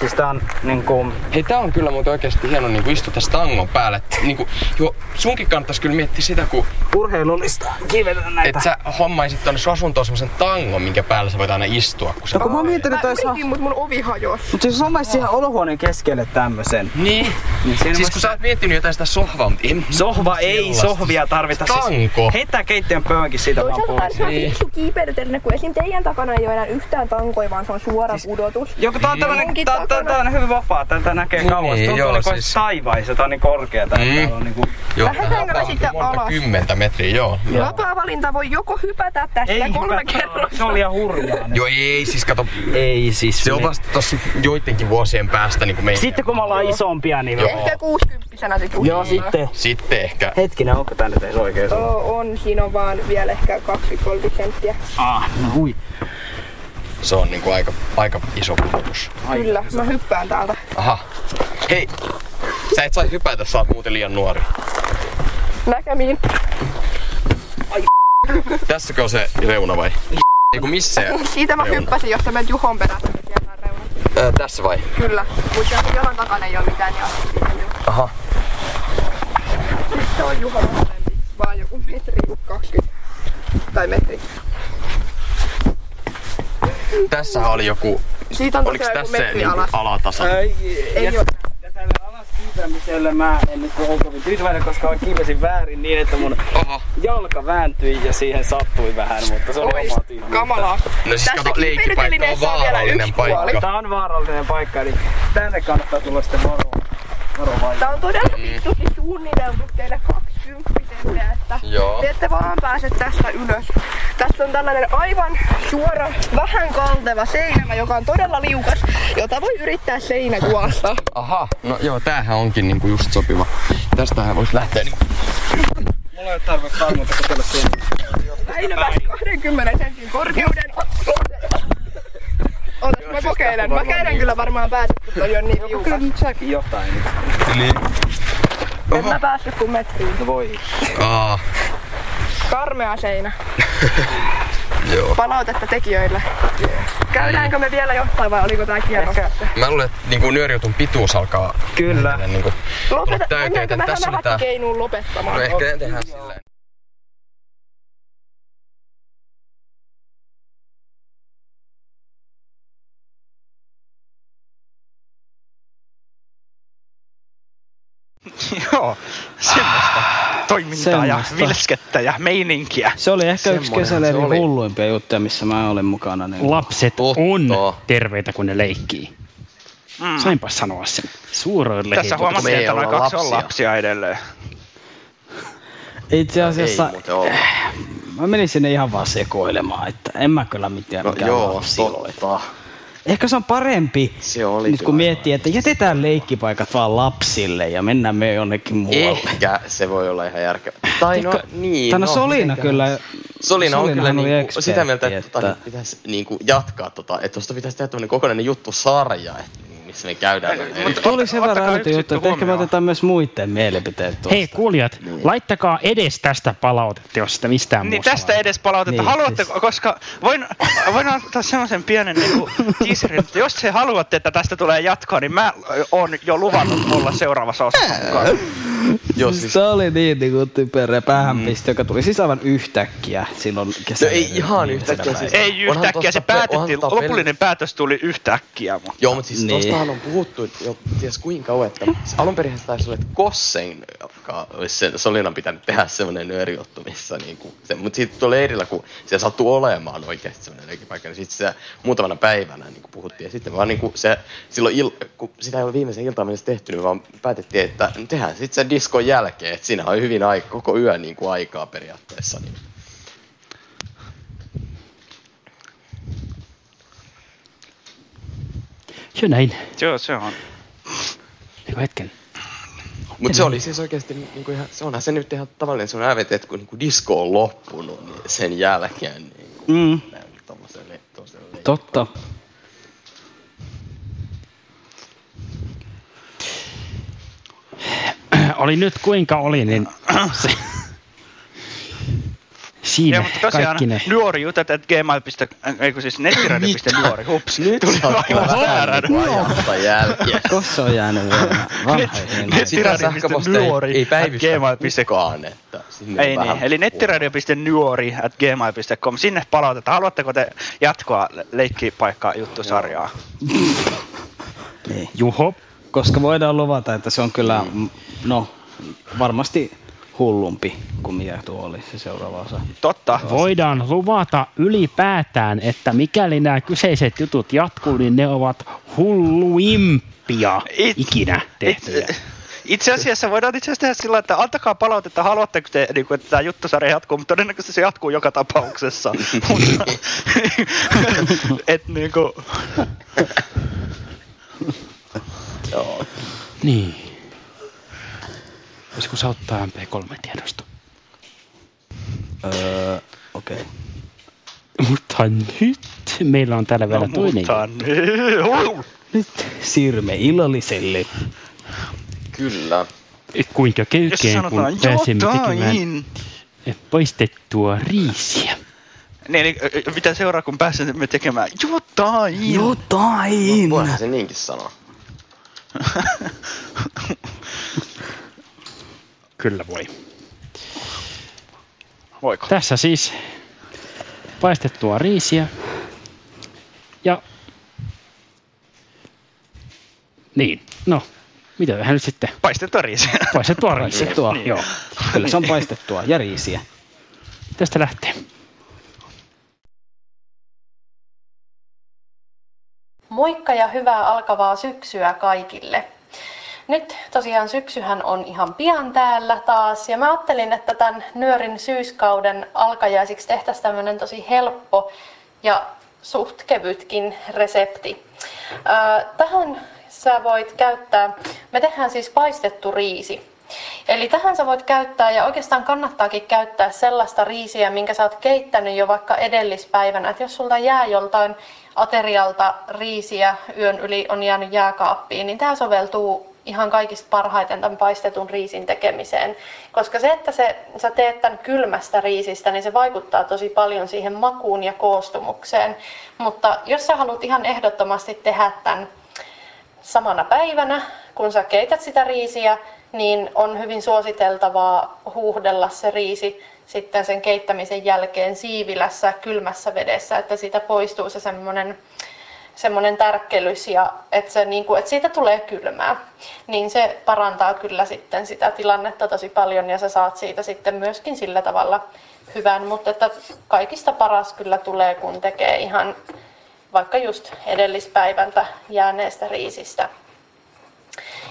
Siis tää on niinku... Hei, tää on kyllä muuten oikeesti hieno niinku istua tässä tangon päällä. Et, niinku, joo, sunkin kannattaisi kyllä miettiä sitä, kun Urheilullista. Kivetä näitä. et sä hommaisit tonne sun asuntoon semmosen tangon, minkä päällä sä voit aina istua. Kun sä... No kun mä oon miettinyt, että Mä mut mun ovi hajosi. Mutta siis hommais siihen olohuoneen keskelle tämmösen. Niin. Niin Siis kun sä oot miettinyt jotain sitä sohvaa, mutta en... Sohva ei Sellaista. sohvia tarvita. Tanko. Siis heittää keittiön pöydänkin siitä vaan Toisaalta pois. tää on Niin. fiksu kiipeilyteline, kun esim. teidän takana ei ole enää yhtään tankoja, vaan se on suora pudotus. Joku tää on tämmönen, tää, tää on hyvin vapaa, tältä näkee Niin, kauas. Tuntuu joo, niinku siis- taivaissa, tää on niin korkeeta. Mm. Mm. Täällä on niinku... Joo, Lähdetäänkö me tää on sitten monta alas? kymmentä metriä, joo. Vapaa valinta voi joko hypätä tästä Ei kolme hypätä, kerrosta. se oli ihan hurjaa. Joo, ei siis kato, Ei siis. se on vasta tossa joidenkin vuosien päästä niinku meidän. Sitten kun me ollaan isompia, niin... Joo. Ehkä 60 sit Joo, sitten. Sitten ehkä. Hetkinen, onko tää nyt edes oikein on, siinä on vaan vielä ehkä 20-30 senttiä. Ah, no hui. Se on niinku aika, aika iso pudotus. Kyllä, mä hyppään täältä. Aha. Hei, sä et saisi hypätä, sä oot muuten liian nuori. Näkemiin. [LAUGHS] Tässäkö on se reuna vai? Eiku missä? [LAUGHS] Siitä mä reuna? hyppäsin, jos sä menet Juhon perässä. Ää, tässä vai? Kyllä, mutta jos Juhon takana ei ole mitään, niin. Aha. Sitten se on Juhon alempi, vaan joku metri 20. Tai metri. Tässähän oli joku, Siitä on joku tässä alas. alatasa? Ei, Ei ja, oo. ja tälle alas kiipeämiselle mä en nyt ole kovin tyytyväinen, koska mä kiipesin väärin niin, että mun Oho. jalka vääntyi ja siihen sattui vähän, mutta se oli Oi, oma tyhmyyttä. kamalaa. No siis Tässä kato, leikkipaiikka on vaarallinen paikka. puoli. Tää on vaarallinen paikka, eli tänne kannattaa tulla sitten varo, varovaisesti. Tää on todella vittusti suunniteltu teille 20 että Joo. te ette vaan pääse tästä ylös. Tässä on tällainen aivan suora, vähän kalteva seinämä, joka on todella liukas, jota voi yrittää seinäjuosta. Aha, no joo, tämähän onkin niinku just sopiva. Tästähän voisi lähteä niinku... Mulla ei ole tarve varmuutta kokeilla siinä. Väinö pääsi 20 sentin korkeuden. Ootas, mä kokeilen. Mä käydän kyllä varmaan päästä, kun toi on niin Kyllä liukas. nyt säkin jotain. Niin. En mä päässyt kuin metriin. No voi. Aa, Karmea seinä. [LAUGHS] joo. Palautetta tekijöille. Käydäänkö me vielä jostain vai oliko tää kierros? Mä luulen, että niinku nyöriutun pituus alkaa Kyllä. niinku tulla Lopeta, täyteen. mennäänkö joten me Tässä oli tää... hämähäkkikeinuun lopettamaan? No ehkä tehdään silleen. Toimintaa ja vilskettä ja meininkiä. Se oli ehkä yksi Semmoinen se kesäleirin hulluimpia juttuja, missä mä olin mukana. Niin... Lapset Totta. on terveitä, kun ne leikkii. Mm. Sainpa sanoa sen. Suuroille Tässä ei että noin kaksi on lapsia. edelleen. Itse asiassa Ei muuten olla. mä menin sinne ihan vaan sekoilemaan, että en mä kyllä mitään No mikään joo, totta. Ehkä se on parempi, Se oli nyt kun miettii, että jätetään leikkipaikat vaan lapsille ja mennään me jonnekin muualle. Ehkä se voi olla ihan järkevä. Tai no, Ehkä- niin. Tai no no Solina kyllä. Solina on kyllä niinku sitä mieltä, ekspertti, että, tota, niin pitäisi niinku jatkaa tota, että tuosta pitäisi tehdä tämmönen kokonainen juttu sarja, että missä me käydään. Ei, Ei, mutta- sen Ottakaa verran yksi älytö juttu, että ehkä me otetaan myös muiden mielipiteet tuosta. Hei kuulijat, laittakaa edes tästä palautetta, jos sitä mistään Niin muusta tästä laittaa. edes palautetta. Niin, Haluatteko, siis- koska voin, voin antaa semmoisen pienen niinku teaserin, että jos te haluatte, että tästä tulee jatkoa, niin mä oon jo luvannut olla seuraavassa osassa. Joo, siis, Se oli niin, niin kuin typerä päähänpistö, joka tuli siis aivan yhtäkkiä silloin no kesällä. ei ihan yhtäkkiä. Siis, Ei yhtäkkiä, se tosta päätettiin, lopullinen päätös tuli yhtäkkiä. Mutta. Joo, mutta siis Niin. niin. Tostahan on puhuttu jo ties kuinka kauan, että se alun perin taisi olla, että Kossen, joka olisi sen Solinan pitänyt tehdä semmoinen nöörijuttu, missä niinku, se, mutta sitten tuolla leirillä, kun se sattuu olemaan oikeasti semmoinen leikipaikka, niin sitten se muutamana päivänä niin puhuttiin, ja sitten vaan niinku se, silloin, il, kun sitä ei ole viimeisen iltaan mennessä tehty, niin vaan päätettiin, että tehdään sitten sen diskon jälkeen, että siinä on hyvin aika, koko yö niin kuin aikaa periaatteessa. Niin. Joo näin. Joo, se on. Eiku hetken. Mutta se oli siis oikeasti, niinku ihan, se onhan se nyt ihan tavallinen se on ävetä, että kun niinku disco on loppunut, niin sen jälkeen niinku, Mm, tommoselle, tommoselle totta. oli nyt kuinka oli, niin se, siinä Joo, mutta tosiaan kaikki ne. nuori jutet, että gmail. Eikö siis nettiradio.nuori. Hups. Nyt kyllä Aivan väärän. ajasta jälkeen. [LAUGHS] Kossa on jäänyt vielä [LAUGHS] vanhoihin. Net- Sitä sähköpostia ei, Nuori ei päivystä gmail.com. kukaan, että sinne Ei niin, eli nettiradio.nuori at gmail.com. Sinne palautetta. Haluatteko te jatkoa le- leikkipaikkaa juttusarjaa? Niin. Juho, Koska voidaan luvata, että se on kyllä, no, varmasti hullumpi kuin mikä tuo oli se seuraava osa. Totta. voidaan luvata ylipäätään, että mikäli nämä kyseiset jutut jatkuu, niin ne ovat hulluimpia It- ikinä tehtyjä. Itse, itse asiassa voidaan itse asiassa tehdä sillä, että antakaa palautetta, haluatteko te, niin kuin, että tämä juttusarja jatkuu, mutta todennäköisesti se jatkuu joka tapauksessa. [LAUGHS] Mutta, [LAUGHS] et, niin kuin, Joo. Niin. Voisiko se ottaa MP3-tiedosto? Öö, okei. Okay. Mutta nyt meillä on täällä vielä no, toinen. mutta, niin. Nyt siirrymme illalliselle. Kyllä. Kuinka Jos köykkeen, kun pääsemme tekemään paistettua riisiä. Niin, eli ö, mitä seuraa, kun pääsemme tekemään jotain? Jotain! Voihan se niinkin sanoa. [LAUGHS] Kyllä voi. Voiko? Tässä siis paistettua riisiä. Ja... Niin, no. Mitä tähän nyt sitten? Paistettua riisiä. Paistettua riisiä. Paistettua. Niin. Joo. Kyllä se on paistettua ja riisiä. Tästä lähtee. Moikka ja hyvää alkavaa syksyä kaikille. Nyt tosiaan syksyhän on ihan pian täällä taas ja mä ajattelin, että tämän nyörin syyskauden alkajaisiksi tehtäisiin tämmöinen tosi helppo ja suht kevytkin resepti. Tähän sä voit käyttää, me tehdään siis paistettu riisi. Eli tähän sä voit käyttää, ja oikeastaan kannattaakin käyttää sellaista riisiä, minkä sä oot keittänyt jo vaikka edellispäivänä. Et jos sulta jää joltain aterialta riisiä yön yli on jäänyt jääkaappiin, niin tämä soveltuu ihan kaikista parhaiten tämän paistetun riisin tekemiseen. Koska se, että se, sä teet tämän kylmästä riisistä, niin se vaikuttaa tosi paljon siihen makuun ja koostumukseen. Mutta jos sä haluat ihan ehdottomasti tehdä tämän samana päivänä, kun sä keität sitä riisiä, niin on hyvin suositeltavaa huuhdella se riisi sitten sen keittämisen jälkeen siivilässä kylmässä vedessä, että siitä poistuu se semmoinen semmoinen tärkkelys ja että, se, niin kuin, että siitä tulee kylmää, niin se parantaa kyllä sitten sitä tilannetta tosi paljon ja sä saat siitä sitten myöskin sillä tavalla hyvän, mutta että kaikista paras kyllä tulee, kun tekee ihan vaikka just edellispäivältä jääneestä riisistä.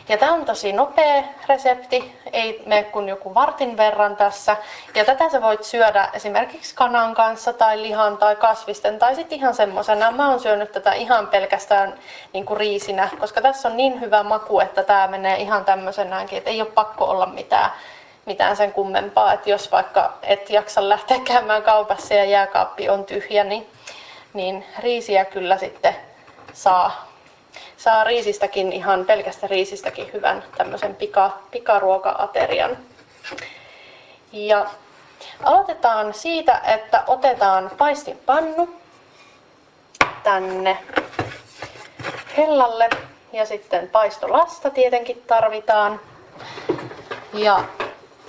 Ja tämä on tosi nopea resepti, ei mene kuin joku vartin verran tässä. Ja tätä sä voit syödä esimerkiksi kanan kanssa tai lihan tai kasvisten tai sitten ihan semmosena. Mä oon syönyt tätä ihan pelkästään niin kuin riisinä, koska tässä on niin hyvä maku, että tämä menee ihan tämmöisenäänkin, että ei ole pakko olla mitään, mitään sen kummempaa. Että jos vaikka et jaksa lähteä käymään kaupassa ja jääkaappi on tyhjä, niin, niin riisiä kyllä sitten saa saa riisistäkin ihan pelkästä riisistäkin hyvän tämmöisen pika, pikaruoka-aterian. Ja aloitetaan siitä, että otetaan paistinpannu tänne hellalle ja sitten paistolasta tietenkin tarvitaan. Ja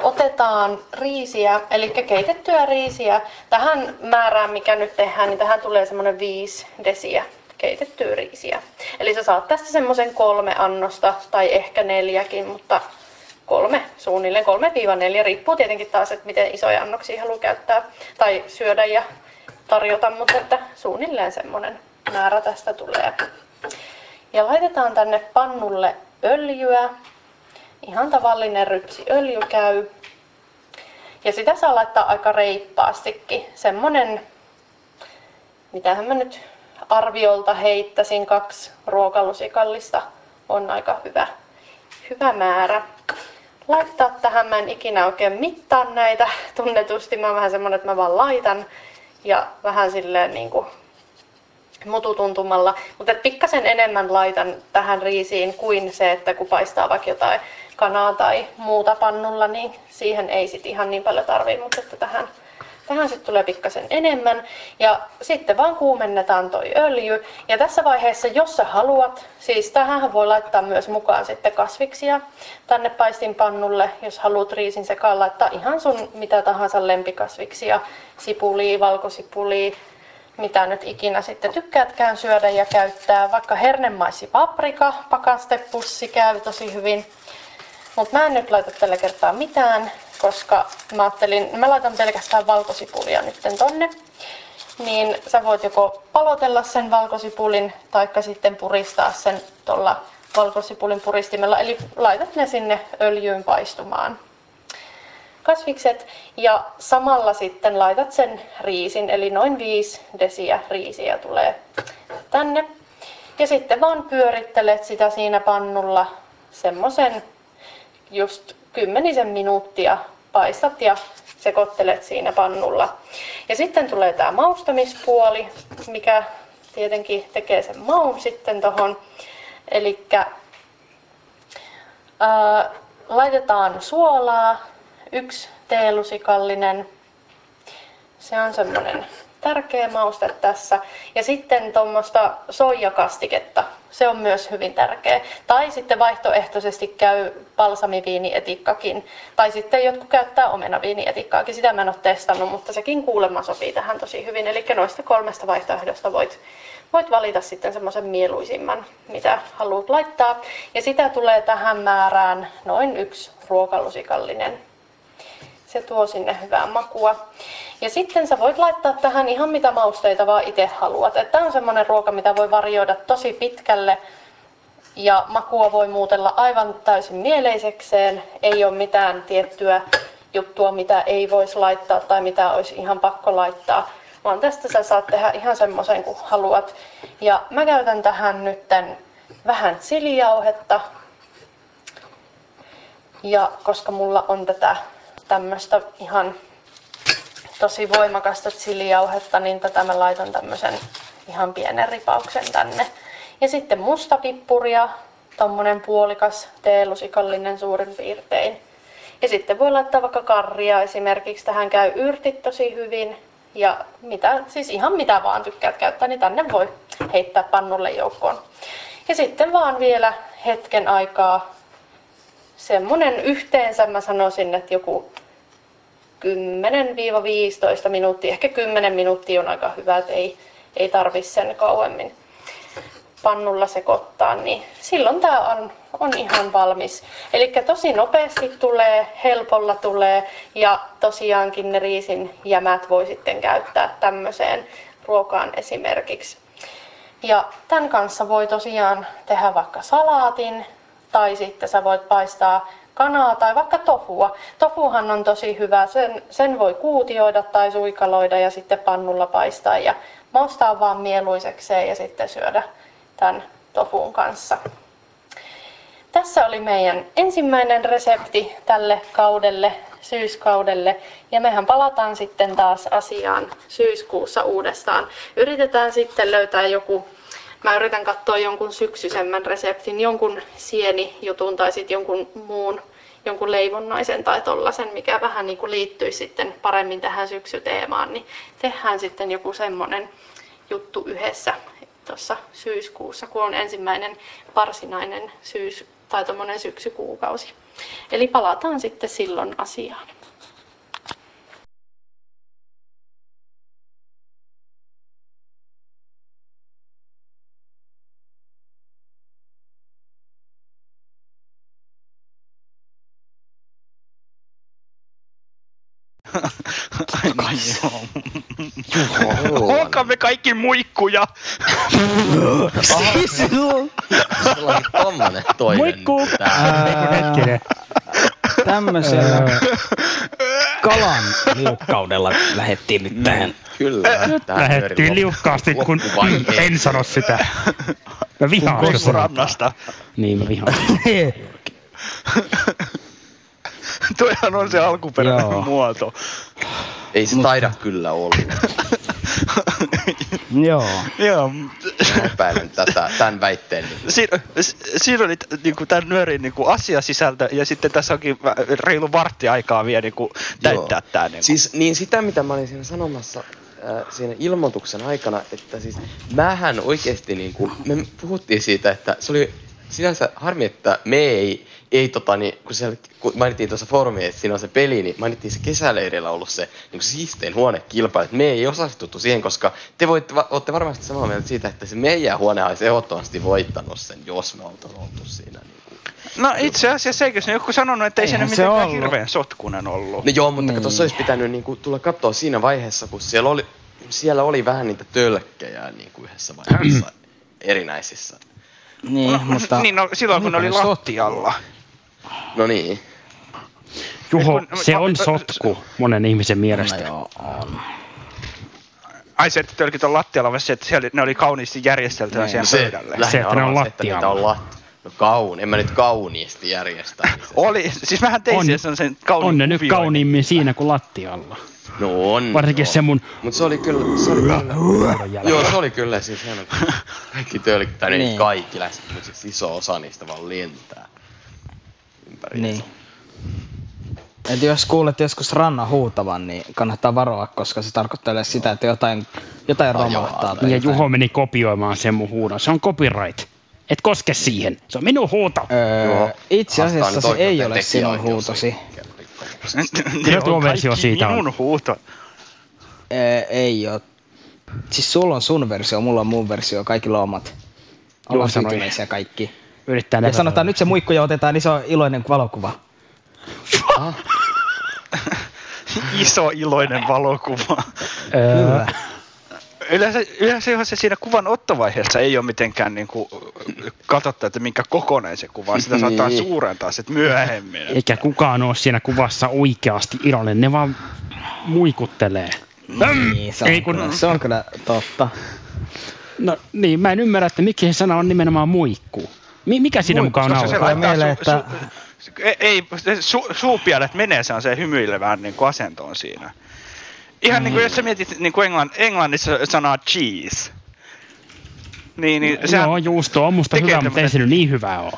otetaan riisiä, eli keitettyä riisiä. Tähän määrään, mikä nyt tehdään, niin tähän tulee semmoinen 5 desiä keitettyä riisiä. Eli sä saat tästä semmoisen kolme annosta tai ehkä neljäkin, mutta kolme, suunnilleen kolme viiva neljä, riippuu tietenkin taas, että miten isoja annoksia haluaa käyttää tai syödä ja tarjota, mutta että suunnilleen semmoinen määrä tästä tulee. Ja laitetaan tänne pannulle öljyä. Ihan tavallinen rypsi öljy käy. Ja sitä saa laittaa aika reippaastikin. Semmonen, mitähän mä nyt arviolta heittäisin, kaksi ruokalusikallista. On aika hyvä, hyvä määrä. Laittaa tähän, mä en ikinä oikein mittaa näitä tunnetusti, mä oon vähän semmonen, että mä vaan laitan ja vähän silleen niin kuin mututuntumalla, mutta pikkasen enemmän laitan tähän riisiin kuin se, että kun paistaa vaikka jotain kanaa tai muuta pannulla, niin siihen ei sit ihan niin paljon tarvii, mutta että tähän, tähän sitten tulee pikkasen enemmän. Ja sitten vaan kuumennetaan toi öljy. Ja tässä vaiheessa, jos sä haluat, siis tähän voi laittaa myös mukaan sitten kasviksia tänne paistinpannulle, jos haluat riisin sekaan laittaa ihan sun mitä tahansa lempikasviksia, sipulia, valkosipulia, mitä nyt ikinä sitten tykkäätkään syödä ja käyttää. Vaikka hernemaisi paprika, pakastepussi käy tosi hyvin. Mutta mä en nyt laita tällä kertaa mitään, koska mä ajattelin, mä laitan pelkästään valkosipulia nyt tonne. Niin sä voit joko palotella sen valkosipulin, taikka sitten puristaa sen tuolla valkosipulin puristimella. Eli laitat ne sinne öljyyn paistumaan kasvikset ja samalla sitten laitat sen riisin, eli noin 5 desiä riisiä tulee tänne. Ja sitten vaan pyörittelet sitä siinä pannulla semmoisen just kymmenisen minuuttia paistat ja sekoittelet siinä pannulla. Ja sitten tulee tämä maustamispuoli, mikä tietenkin tekee sen maun sitten tohon. Eli laitetaan suolaa, yksi teelusikallinen. Se on semmoinen tärkeä mauste tässä. Ja sitten tuommoista soijakastiketta. Se on myös hyvin tärkeä. Tai sitten vaihtoehtoisesti käy balsamiviinietikkakin. Tai sitten jotkut käyttää omenaviinietikkaakin. Sitä mä en ole testannut, mutta sekin kuulemma sopii tähän tosi hyvin. Eli noista kolmesta vaihtoehdosta voit, voit valita sitten semmoisen mieluisimman, mitä haluat laittaa. Ja sitä tulee tähän määrään noin yksi ruokalusikallinen se tuo sinne hyvää makua. Ja sitten sä voit laittaa tähän ihan mitä mausteita vaan itse haluat. Tämä on semmoinen ruoka, mitä voi varjoida tosi pitkälle ja makua voi muutella aivan täysin mieleisekseen. Ei ole mitään tiettyä juttua, mitä ei voisi laittaa tai mitä olisi ihan pakko laittaa, vaan tästä sä saat tehdä ihan semmoisen kuin haluat. Ja mä käytän tähän nytten vähän silijauhetta. Ja koska mulla on tätä tämmöistä ihan tosi voimakasta chilijauhetta, niin tätä mä laitan tämmöisen ihan pienen ripauksen tänne. Ja sitten mustapippuria, tommonen puolikas teelusikallinen suurin piirtein. Ja sitten voi laittaa vaikka karria esimerkiksi, tähän käy yrtit tosi hyvin. Ja mitä, siis ihan mitä vaan tykkäät käyttää, niin tänne voi heittää pannulle joukkoon. Ja sitten vaan vielä hetken aikaa semmonen yhteensä mä sanoisin, että joku 10-15 minuuttia, ehkä 10 minuuttia on aika hyvä, että ei, ei tarvi sen kauemmin pannulla sekoittaa, niin silloin tämä on, on ihan valmis. Eli tosi nopeasti tulee, helpolla tulee ja tosiaankin ne riisin jämät voi sitten käyttää tämmöiseen ruokaan esimerkiksi. Ja tämän kanssa voi tosiaan tehdä vaikka salaatin tai sitten sä voit paistaa kanaa tai vaikka tofua. Tofuhan on tosi hyvä, sen, sen voi kuutioida tai suikaloida ja sitten pannulla paistaa ja maustaa vaan mieluisekseen ja sitten syödä tämän tofuun kanssa. Tässä oli meidän ensimmäinen resepti tälle kaudelle, syyskaudelle. Ja mehän palataan sitten taas asiaan syyskuussa uudestaan. Yritetään sitten löytää joku mä yritän katsoa jonkun syksyisemmän reseptin, jonkun sienijutun tai sitten jonkun muun, jonkun leivonnaisen tai tollasen, mikä vähän niin kuin liittyisi sitten paremmin tähän syksyteemaan, niin tehdään sitten joku semmoinen juttu yhdessä tuossa syyskuussa, kun on ensimmäinen varsinainen syys- tai syksykuukausi. Eli palataan sitten silloin asiaan. Joo. Olkaamme kaikki muikkuja! Sulla on tommonen toinen. Kun hetkinen. Tämmöisellä kalan liukkaudella lähettiin nyt tähän. Kyllä. Lähettiin liukkaasti, kun en sano sitä. Mä vihaan. Rannasta. Niin, mä vihaan. [LAUGHS] Toihan on se alkuperäinen muoto. Ei se taida kyllä olla. [LAUGHS] Joo. Joo, Mä epäilen tätä, tämän väitteen. niin siinä, siinä oli niinku tämän nyörin niinku asiasisältö ja sitten tässä onkin reilu vartti aikaa vielä niinku täyttää Joo. tää. Niinku. Siis niin sitä, mitä mä olin siinä sanomassa äh, siinä ilmoituksen aikana, että siis mähän oikeesti niinku, me puhuttiin siitä, että se oli sinänsä harmi, että me ei, ei tota, niin, kun, siellä, kun mainittiin tuossa foorumissa, että siinä on se peli, niin mainittiin se kesäleirillä ollut se niin siistein huonekilpailu, että me ei osallistuttu siihen, koska te voitte, va, olette varmasti samaa mieltä siitä, että se meidän huone olisi ehdottomasti voittanut sen, jos me oltaisiin oltu siinä. Niin kuin. No itse asiassa eikö se joku sanonut, että ei se nyt se mitenkään ollut. hirveän sotkunen ollut. No joo, mutta Niin. niin. tuossa olisi pitänyt niinku tulla katsoa siinä vaiheessa, kun siellä oli, siellä oli vähän niitä tölkkejä niinku yhdessä vaiheessa [CLEARS THROAT] erinäisissä. Niin, No, mutta... niin, no, silloin kun ne oli lattialla. No niin. Juho, Kun- se on sotku monen ihmisen No mielestä. joo, on. Ai se, että tölkit on lattialla, vai se, että siellä, ne oli kauniisti järjesteltyä Niin. siihen Se, pöydälle. Se, että ne on lattialla. on lat... No kaun, en mä nyt kauniisti järjestä. Oli, siis mähän tein On- siihen sellaisen kauniin On ne nyt kauniimmin siinä kuin lattialla. No on. Varsinkin joo. se mun Mut se oli kyllä, se oli kyllä, joo se oli kyllä siis hieno, kaikki tölkit, tai niin. Niin. kaikki lästit, mutta siis iso osa niistä vaan lentää ympäri. Niin. Et jos kuulet joskus rannan huutavan, niin kannattaa varoa, koska se tarkoittaa sitä, että jotain, jotain romahtaa. tai Ja. Juho meni kopioimaan sen mun huudon. Se on copyright. Et koske siihen. Se on minun huuto. Öö, itse asiassa se ei ole sinun huutosi. Kyllä tuo on versio siitä on. minun huuto. Öö, ei ole. Siis sulla on sun versio, mulla on mun versio, kaikilla on omat. Tyytyväisiä kaikki. Yrittää Ja sanotaan nyt se muikku ja otetaan [LAUGHS] iso iloinen valokuva. Iso iloinen valokuva. Kyllä. Yleensä, yleensä johon se siinä kuvan ottovaiheessa ei ole mitenkään niin kuin, katsottu, että minkä kokoinen se kuva on. Sitä saattaa Niin. suurentaa sitten myöhemmin. eikä kukaan ole siinä kuvassa oikeasti iloinen. Ne vaan muikuttelee. Niin, se on, Ei kun- kyllä, se on kyllä totta. No niin, mä en ymmärrä, että miksi se sana on nimenomaan muikku. Mi- mikä siinä mukaan on se nauraa? Mieleen, su- että- su- ei- ei, se su, suupielet menee se on se hymyilevään niin kuin asentoon siinä. Ihan niin kuin jos sä mietit niin kuin englann, englannissa sanaa cheese. Niin, niin sehän, Joo, juusto on musta hyvä, mutta ei se nyt niin hyvä ole.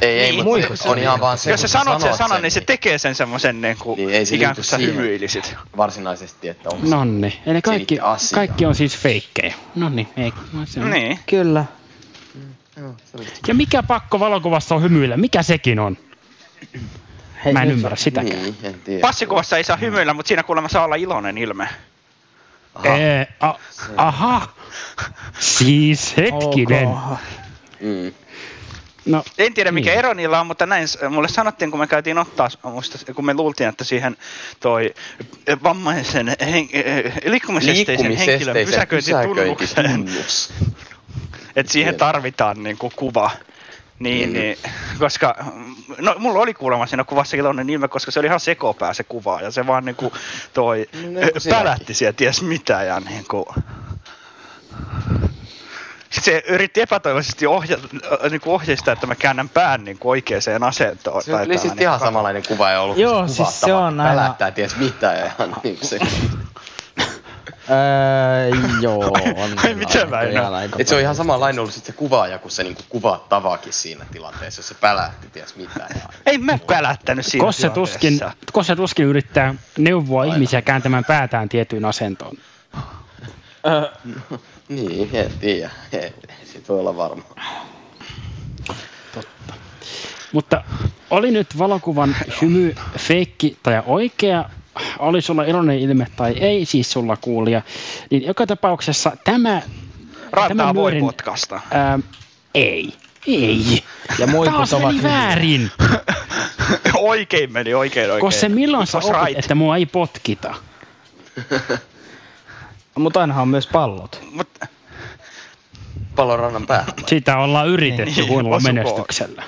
Ei, ei, Niin. mutta Muikut on ihan vaan se, jos sä sanot sen sanan, niin se niin tekee sen semmoisen niin kuin, Niin, ei se ikään kuin sä hymyilisit. varsinaisesti, että on Nonni. Eli kaikki, kaikki on siis feikkejä. Nonni, ei. no se on. Niin. Kyllä. Ja mikä pakko valokuvassa on hymyillä? Mikä sekin on? Hei, Mä en ymmärrä sitäkään. Niin, en tiedä. Passikuvassa ei saa hymyillä, mutta siinä kuulemma saa olla iloinen ilme. Aha. Ee, a, aha. Siis hetkinen. Ok. Mm. No, En tiedä mikä Niin. ero niillä on, mutta näin mulle sanottiin, kun me käytiin ottaa, muista, kun me luultiin, että siihen toi vammaisen hen, eh, liikkumisesteisen henkilön pysäköintitunnuksen, pysäköintitunnus. Että siihen tarvitaan niin kuin kuva. Niin, Mm. niin, koska, no mulla oli kuulemma siinä kuvassa iloinen ilme, koska se oli ihan sekopää se kuva ja se vaan niinku toi No, no, on sielläkin. pälätti siellä ties mitä ja niinku... Sitten se yritti epätoivoisesti ohja, äh, niinku ohjeistaa, että mä käännän pään niinku oikeaan asentoon. Se tai oli sitten niin ihan samanlainen kuva ja ollut Joo, siis se on aina- Pälättää ties mitä ja ihan [LAUGHS] niin se. Öö, joo, [LAUGHS] on. Mitä aika Et se on ihan samanlainen ollut sit se kuvaaja kuin se niinku kuvattavakin siinä tilanteessa, jos se pälähti ties mitä. Ja... Ei mä pälättänyt siinä Kosse tuskin. Kosse tuskin yrittää neuvoa Aivan. ihmisiä kääntämään päätään tiettyyn asentoon. Niin, en tiedä. Sit voi olla varma. Mutta oli nyt valokuvan hymy feikki tai oikea, oli sulla iloinen ilme tai ei, siis sulla kuulija, niin joka tapauksessa tämä, Rantaa tämän voi nuorin- potkasta. ää, ei, ei. Ja muikut Taas ovat meni hyviä. väärin. [LAUGHS] oikein meni, oikein oikein. Koska milloin sä opit, right. että mua ei potkita? [LAUGHS] Mutta ainahan on myös pallot. Mut, Palorannan päällä. Sitä ollaan yritetty Niin, huonolla osukoon. menestyksellä.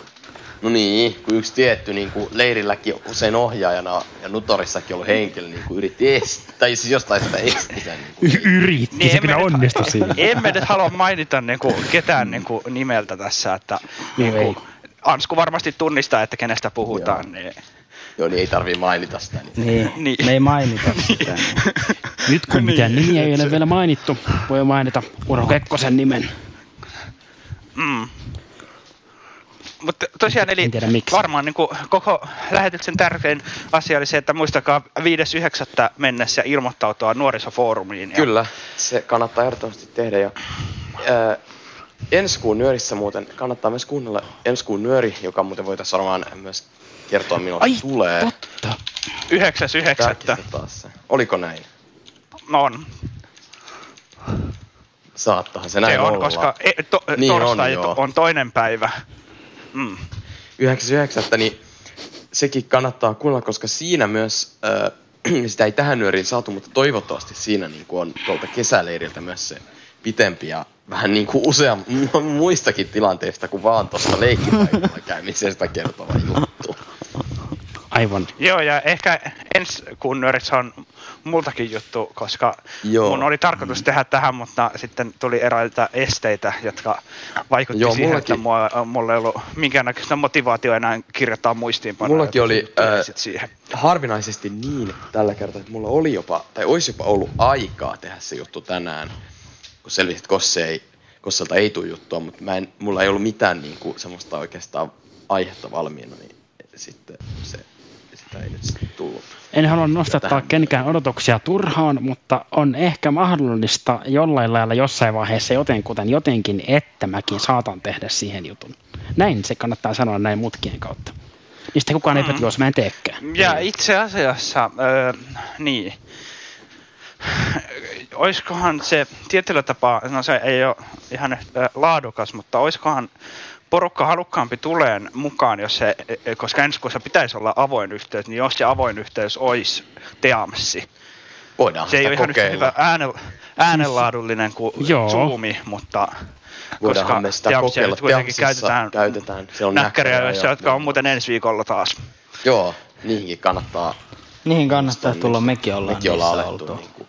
No niin, kun yksi tietty niin kuin leirilläkin usein ohjaajana ja Nutorissakin ollut henkilö niin kuin yritti estää, tai siis jostain sitä esti sen. Niin kuin. Y- yritti, niin se kyllä onnistui siinä. [LAUGHS] Emme nyt halua mainita niinku ketään niinku nimeltä tässä, että niinku, ei. Ansku varmasti tunnistaa, että kenestä puhutaan. Niin. Joo, niin ei tarvii mainita sitä. Niin. Niin, [LAUGHS] Niin. me ei mainita sitä. [LAUGHS] Nyt kun mitään Niin, nimiä ei ole vielä mainittu, voi mainita Uro Kekkosen nimen. Mm. Mutta tosiaan, eli En tiedä miksi. varmaan niin kuin, koko lähetyksen tärkein asia oli se, että muistakaa 5.9. mennessä ilmoittautua nuorisofoorumiin. Ja, Kyllä, se kannattaa ehdottomasti tehdä. Ja, ää, ensi kuun nyörissä muuten kannattaa myös kuunnella ensi kuun nyöri, joka muuten voitaisiin varmaan myös kertoa milloin Ai, tulee. totta. 9.9. Tarkistetaan se. Oliko näin? No on. Saattahan se näin Se on, olla. koska e, to, Niin on, torstai joo. on toinen päivä. Mm. 9.9. niin sekin kannattaa kuunnella, koska siinä myös, äh, [CLEARS THROAT] sitä ei tähän nyöriin saatu, mutta toivottavasti siinä niin kuin on tuolta kesäleiriltä myös se pitempi ja vähän niin kuin usea muistakin tilanteista kuin vaan tuosta leikkipaikalla käymisestä kertova juttu. Aivan. Joo, ja ehkä ensi kuun nyörissä on multakin juttu, koska Joo. mun oli tarkoitus tehdä tähän, mutta sitten tuli eräiltä esteitä, jotka vaikutti Joo, siihen, mullakin- että mua, mulla ei ollut minkäännäköistä motivaatio enää kirjoittaa muistiinpanoja. Mullakin oli, sit siihen. Harvinaisesti niin tällä kertaa, että mulla oli jopa, tai olisi jopa ollut aikaa tehdä se juttu tänään, kun selvisi, että Kosse ei, Kosselta ei tule juttua, mutta mä en, mulla ei ollut mitään niin kuin, semmoista oikeastaan aihetta valmiina, niin sitten se, sitä ei nyt sitten tullut. En halua nostattaa kenenkään odotuksia turhaan, mutta on ehkä mahdollista jollain lailla jossain vaiheessa jotenkuten jotenkin, että mäkin saatan tehdä siihen jutun. Näin se kannattaa sanoa näin mutkien kautta. Mistä kukaan ei Mm. jos mä en teekään. Ja itse asiassa, öö, niin. Oiskohan se tietyllä tapaa, no se ei ole ihan laadukas, mutta oiskohan porukka halukkaampi tuleen mukaan, jos se, koska ensi kuussa pitäisi olla avoin yhteys, niin jos se avoin yhteys olisi Teamsi. Voidaan Se ei ole ihan yhtä hyvä äänen, äänenlaadullinen kuin Joo. Zoomi, mutta koska me sitä Teamsia kokeilla. kuitenkin käytetään, käytetään. Siellä on näkkäriä, näkkäriä joissa, ja- jotka on muuten ensi viikolla taas. Joo, niihinkin kannattaa. Niihin kannattaa Muistaa, tulla, mekin ollaan mekin ollaan alettu oltu. niin kuin,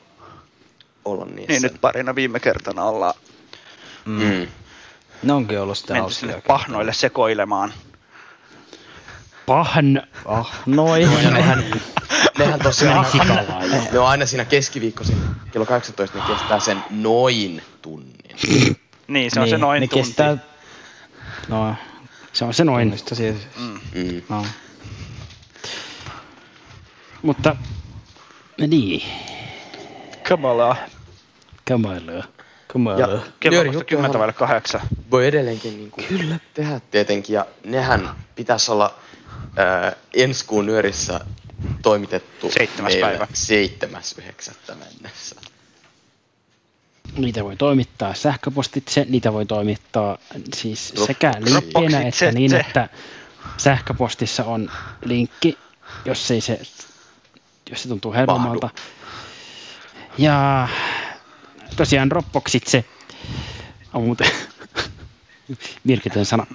olla niissä. Niin nyt parina viime kertana ollaan Mm. Ne onkin ollut sitä menty sinne pahnoille sekoilemaan. Pahn. Ah, noin. Ja nehän, nehän tosiaan, ne on aina siinä keskiviikkoisin kello 18, niin kestää sen noin tunnin. [CLEARS THROAT] Niin, se on se noin ne tunti. kestää... No, Se on se noin. tunnista siis. Mm. Mm. No. Mutta niin, Kamala. kamailee. On. Ja Kello juttujahan 10 vaille kahdeksan. voi edelleenkin niin kuin Kyllä. tehdä tietenkin, ja nehän pitäisi olla ää, ensi kuun nyörissä toimitettu Seitsemäs päivä. seitsemäs yhdeksättä mennessä. Niitä voi toimittaa sähköpostitse, niitä voi toimittaa siis sekä linkkeinä Dropboxitse, että niin, että sähköpostissa on linkki, jos ei se, jos se tuntuu helpommalta. Ja tosiaan Dropboxitse on muuten virketön sana.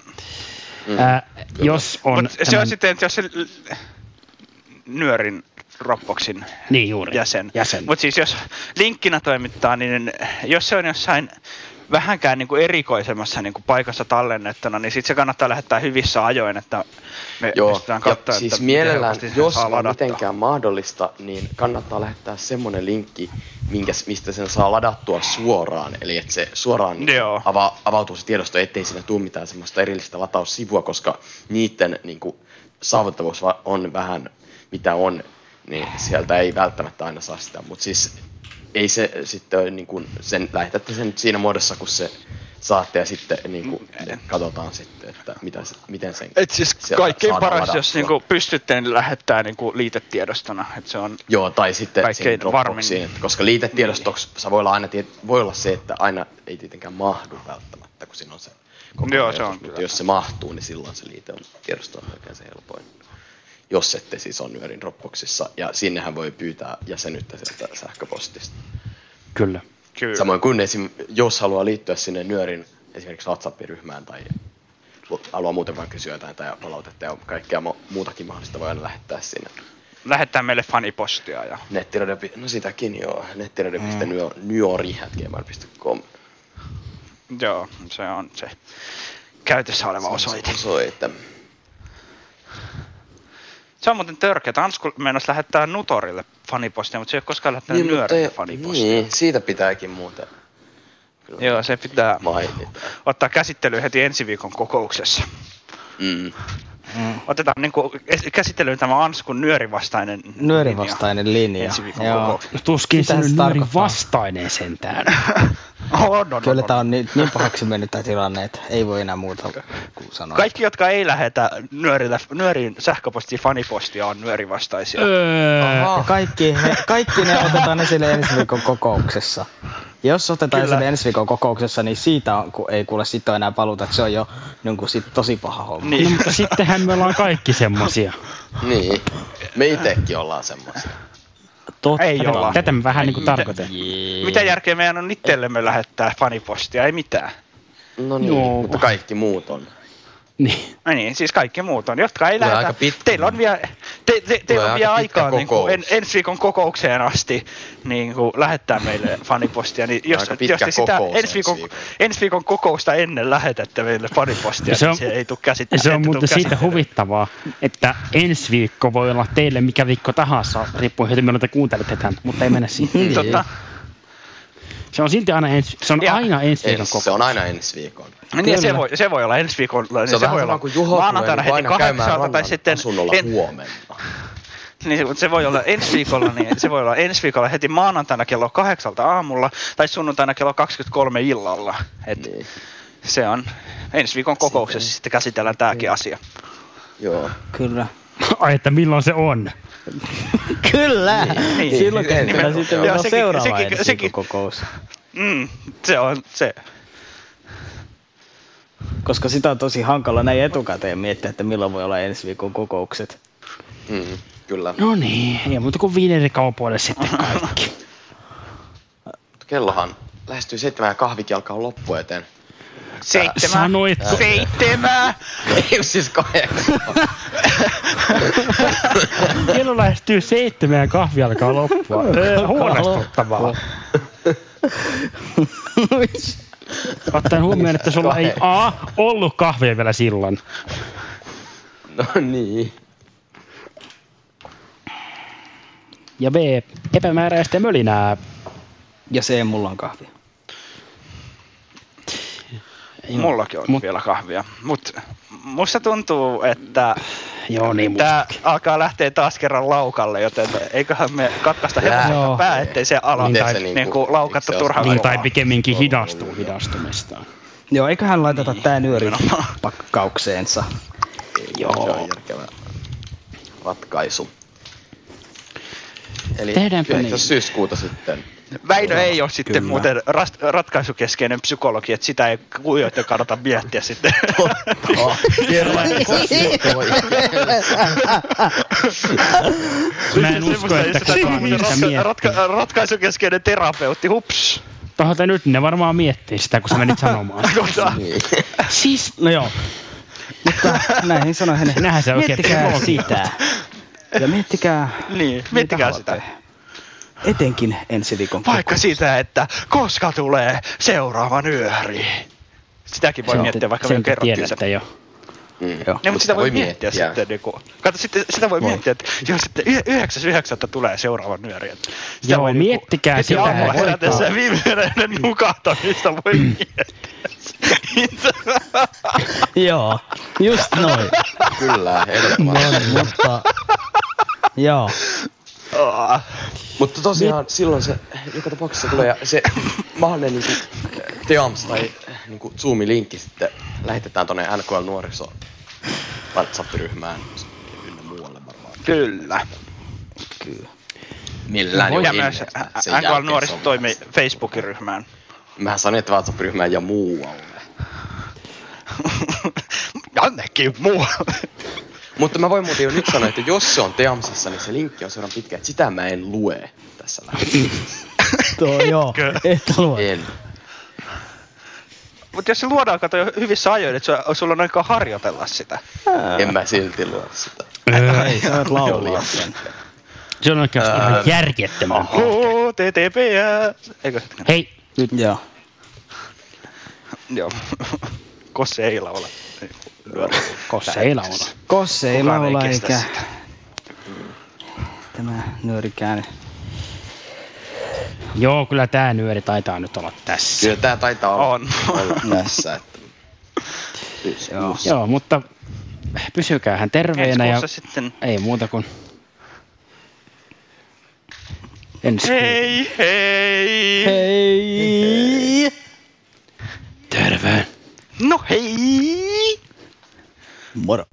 Mm. Ää, jos on Mut se tämän- on sitten, että jos se nyörin Dropboxin niin juuri, jäsen. jäsen. Mutta siis jos linkkinä toimittaa, niin jos se on jossain vähänkään niin kuin erikoisemmassa niin kuin paikassa tallennettuna, niin sitten se kannattaa lähettää hyvissä ajoin, että Me Joo, ja katsoa, siis että mielellään, jos on ladattua. mitenkään mahdollista, niin kannattaa lähettää semmonen linkki, minkä, mistä sen saa ladattua suoraan. Eli että se suoraan Joo. ava, avautuu se tiedosto, ettei siinä tule mitään semmoista erillistä lataussivua, koska niiden niin kuin, saavuttavuus on vähän mitä on, niin sieltä ei välttämättä aina saa sitä. Mutta siis ei se sitten niin kuin, sen, lähetätte sen siinä muodossa, kun se saatte ja sitten niin kuin, katsotaan sitten, että mitä miten sen Et siis kaikkein paras, jos ladattua. niinku pystytte, niin lähettää niinku liitetiedostona. Et se on Joo, tai sitten Kaikkein siihen Dropboxiin, varmin. että koska liitetiedostoksi voi olla aina voi olla se, että aina ei tietenkään mahdu välttämättä, kun siinä on se koko Joo, ajan, se on mutta kyllä. jos se mahtuu, niin silloin se liite on tiedostoon oikein se helpoin. Jos ette siis on nyörin Dropboxissa, ja sinnehän voi pyytää jäsenyyttä sieltä sähköpostista. Kyllä. Kyllä. Samoin kuin esim, jos haluaa liittyä sinne nyörin esimerkiksi WhatsApp-ryhmään tai haluaa muuten vaan kysyä jotain tai palautetta ja kaikkea mu- muutakin mahdollista voi aina lähettää sinne. Lähettää meille fanipostia ja Nettiradio, no sitäkin joo, nettiradio.nyori.gmail.com joo, se on se käytössä oleva osoite. Osoite. Se on muuten törkeä. Ansku meinas lähettää Nutorille fanipostia, mutta se ei ole koskaan lähettänyt Niin, nyörille ei- fanipostia. Niin, siitä pitääkin muuten kyllä Joo, se pitää mainita. ottaa käsittelyyn heti ensi viikon kokouksessa. Mm. Otetaan niin kuin, käsittelyyn tämä Anskun nyörivastainen Nyörivastainen linja. Ensi viikon Joo. kokouksessa. Tuskin se Mitähän nyt se nyörin tarkoittaa? vastainen sentään. [LAUGHS] Oh, no, no, Kyllä no, tää no. on niin, niin pahaksi mennyt tämä tilanne, että ei voi enää muuta kuin sanoa. Kaikki, jotka ei lähetä nyörillä, nyörin sähköpostia fanipostia, on nyörivastaisia. öö, Ja kaikki, he, kaikki ne otetaan esille ensi viikon kokouksessa. Jos otetaan Kyllä. esille ensi viikon kokouksessa, niin siitä on, kun ei kuule sitten enää paluta, että se on jo niin kuin sit tosi paha homma. no, Niin. mutta sittenhän me ollaan kaikki semmosia. Niin, me itekin ollaan semmoisia. Totta. Ei tätä, olla. tätä me vähän niin kuin tarkoitan. Mitä järkeä meidän on itsellemme lähettää fanipostia? Ei mitään. No niin, Joo. mutta kaikki muut on. Niin. No niin, siis kaikki muut on, jotka ei lähetä. aika pitkä. Teillä on vielä, te, te, teillä on aika vielä aikaa niin kuin en, ensi viikon kokoukseen asti niin kuin lähettää meille fanipostia. Niin jos, jos te sitä ensi viikon, ensi viikolla. ensi viikon kokousta ennen lähetätte meille fanipostia, se on- niin se ei tule käsittelyyn. se on muuten siitä huvittavaa, että ensi viikko voi olla teille mikä viikko tahansa, riippuen siitä milloin te kuuntelette tämän, mutta ei mennä siihen. Totta. Se on silti aina ensi, se on Ja- aina ensi viikon Ens, kokous. se on aina ensi viikon. Niin, se Kyllä. voi, se voi olla ensi viikolla. Niin Se se voi olla kuin Juho maanantaina heti kahdeksalta tai sitten asunnolla en, huomenna. [LAUGHS] Niin, se voi olla ensi viikolla, niin se voi olla ensi viikolla heti maanantaina kello kahdeksalta aamulla tai sunnuntaina kello 23 illalla. Et Niin, Se on ensi viikon kokouksessa sitten käsitellään tämäkin asia. joo. Kyllä. Ai, että milloin se on? [LAUGHS] Kyllä! Niin. Silloin Niin. käsitellään sitten Joo, vielä sekin- seuraava sekin- sekin- kokous. Mm, se on se. Koska sitä on tosi hankala näin etukäteen miettiä, että milloin voi olla ensi viikon kokoukset. Mm, kyllä. No niin, ei muuta kuin viiden kaupoille sitten kaikki. [LAUGHS] Mutta kellohan lähestyy seitsemän ja kahvikin alkaa loppu eteen. Seitsemän. Sanoit, Seitsemän. Ei siis kahdeksan. kello lähestyy seitsemän ja kahvi alkaa loppua. Huolestuttavaa. Ottaen huomioon, että sulla ei A ollut kahvia vielä silloin. No niin. Ja B epämääräistä mölinää. ja se mulla on kahvia. Mullakin on Mut- vielä kahvia. Mutta musta tuntuu, että Joo niin, tämä alkaa lähteä taas kerran laukalle, joten eiköhän me katkaista Joo. pää, ettei se ala Niin, Miten se niin, niinku- eikö se turhaan niin, tai pikemminkin hidastuu hidastumistaan. Joo, eiköhän laiteta tää nyöri pakkaukseensa. Se on järkevä ratkaisu. Eli Tehdäänpä 9. niin. syyskuuta sitten. Väinö ei ole sitten Kyllä. muuten rast, ratkaisukeskeinen psykologi, että sitä ei kujoita kannata miettiä sitten. Oh. [LAUGHS] Mä en usko, että kukaan niistä miettii. ratka, ratkaisukeskeinen terapeutti, hups. Tohota nyt ne varmaan miettii sitä, kun sä menit sanomaan. [LAUGHS] Tota, siis, No joo. Mutta näihin sanoihin, Näinhän se oikein miettikää sitä. Ja miettikää, niin, miettikää haluatte. Sitä. Etenkin ensi viikon Vaikka kokous. sitä, että koska tulee seuraava nyöri. Sitäkin voi Se miettiä, vaikka sen me te kerrottiin se. tiedätte jo. Mm. Joo. Niin, mutta sitä voi miettiä, sitten. Niin kuin, kato, sitten, sitä voi, Voi. miettiä, että jos sitten 9.9. tulee seuraava nyöri. Että sitä Joo, voi niinku miettikää heti sitä. aamulla Voikaa. herätessä ja viimeinen nukahtamista voi miettiä. Joo, just noin. Kyllä, No, ehdottomasti. mutta... Joo. Mutta tosiaan silloin se joka tapauksessa tulee ja se mahdollinen niinku Teams tai niinku Zoom-linkki sitten lähetetään tonne NKL nuoriso WhatsApp-ryhmään ynnä muualle varmaan. Kyllä. Millään Ja jo myös NKL nuoriso toimii Facebookin ryhmään. Mähän sanoin, että WhatsApp-ryhmään ja muualle. [LAUGHS] Jonnekin muu. Mutta mä voin muuten jo nyt sanoa, että jos se on Teamsissa, niin se linkki on verran pitkä, että sitä mä en lue tässä lähetyksessä. Tuo, joo, Etkö? et lue. En. Mutta jos se luodaan kato jo hyvissä ajoin, että su- sulla on aikaa harjoitella sitä. En mä silti lue sitä. Ei, sä Joo, laulaa sen. Se on oikeasti Ää. ihan järjettömän. HTTP. Eikö? Hei, nyt Joo. Joo. [LAUGHS] Kosse ei laula. Kossa ei laula. Kosse ei Kukaan laula eikä sitä. tämä nyörikään. Joo, kyllä tää nyöri taitaa nyt olla tässä. Kyllä tää taitaa olla, On. olla [LAUGHS] tässä. Että... Joo. Joo, mutta pysykäähän terveenä ja sitten. ei muuta kuin ensi kuussa. Hei, hei. Hei! Terve. No hei. Moro.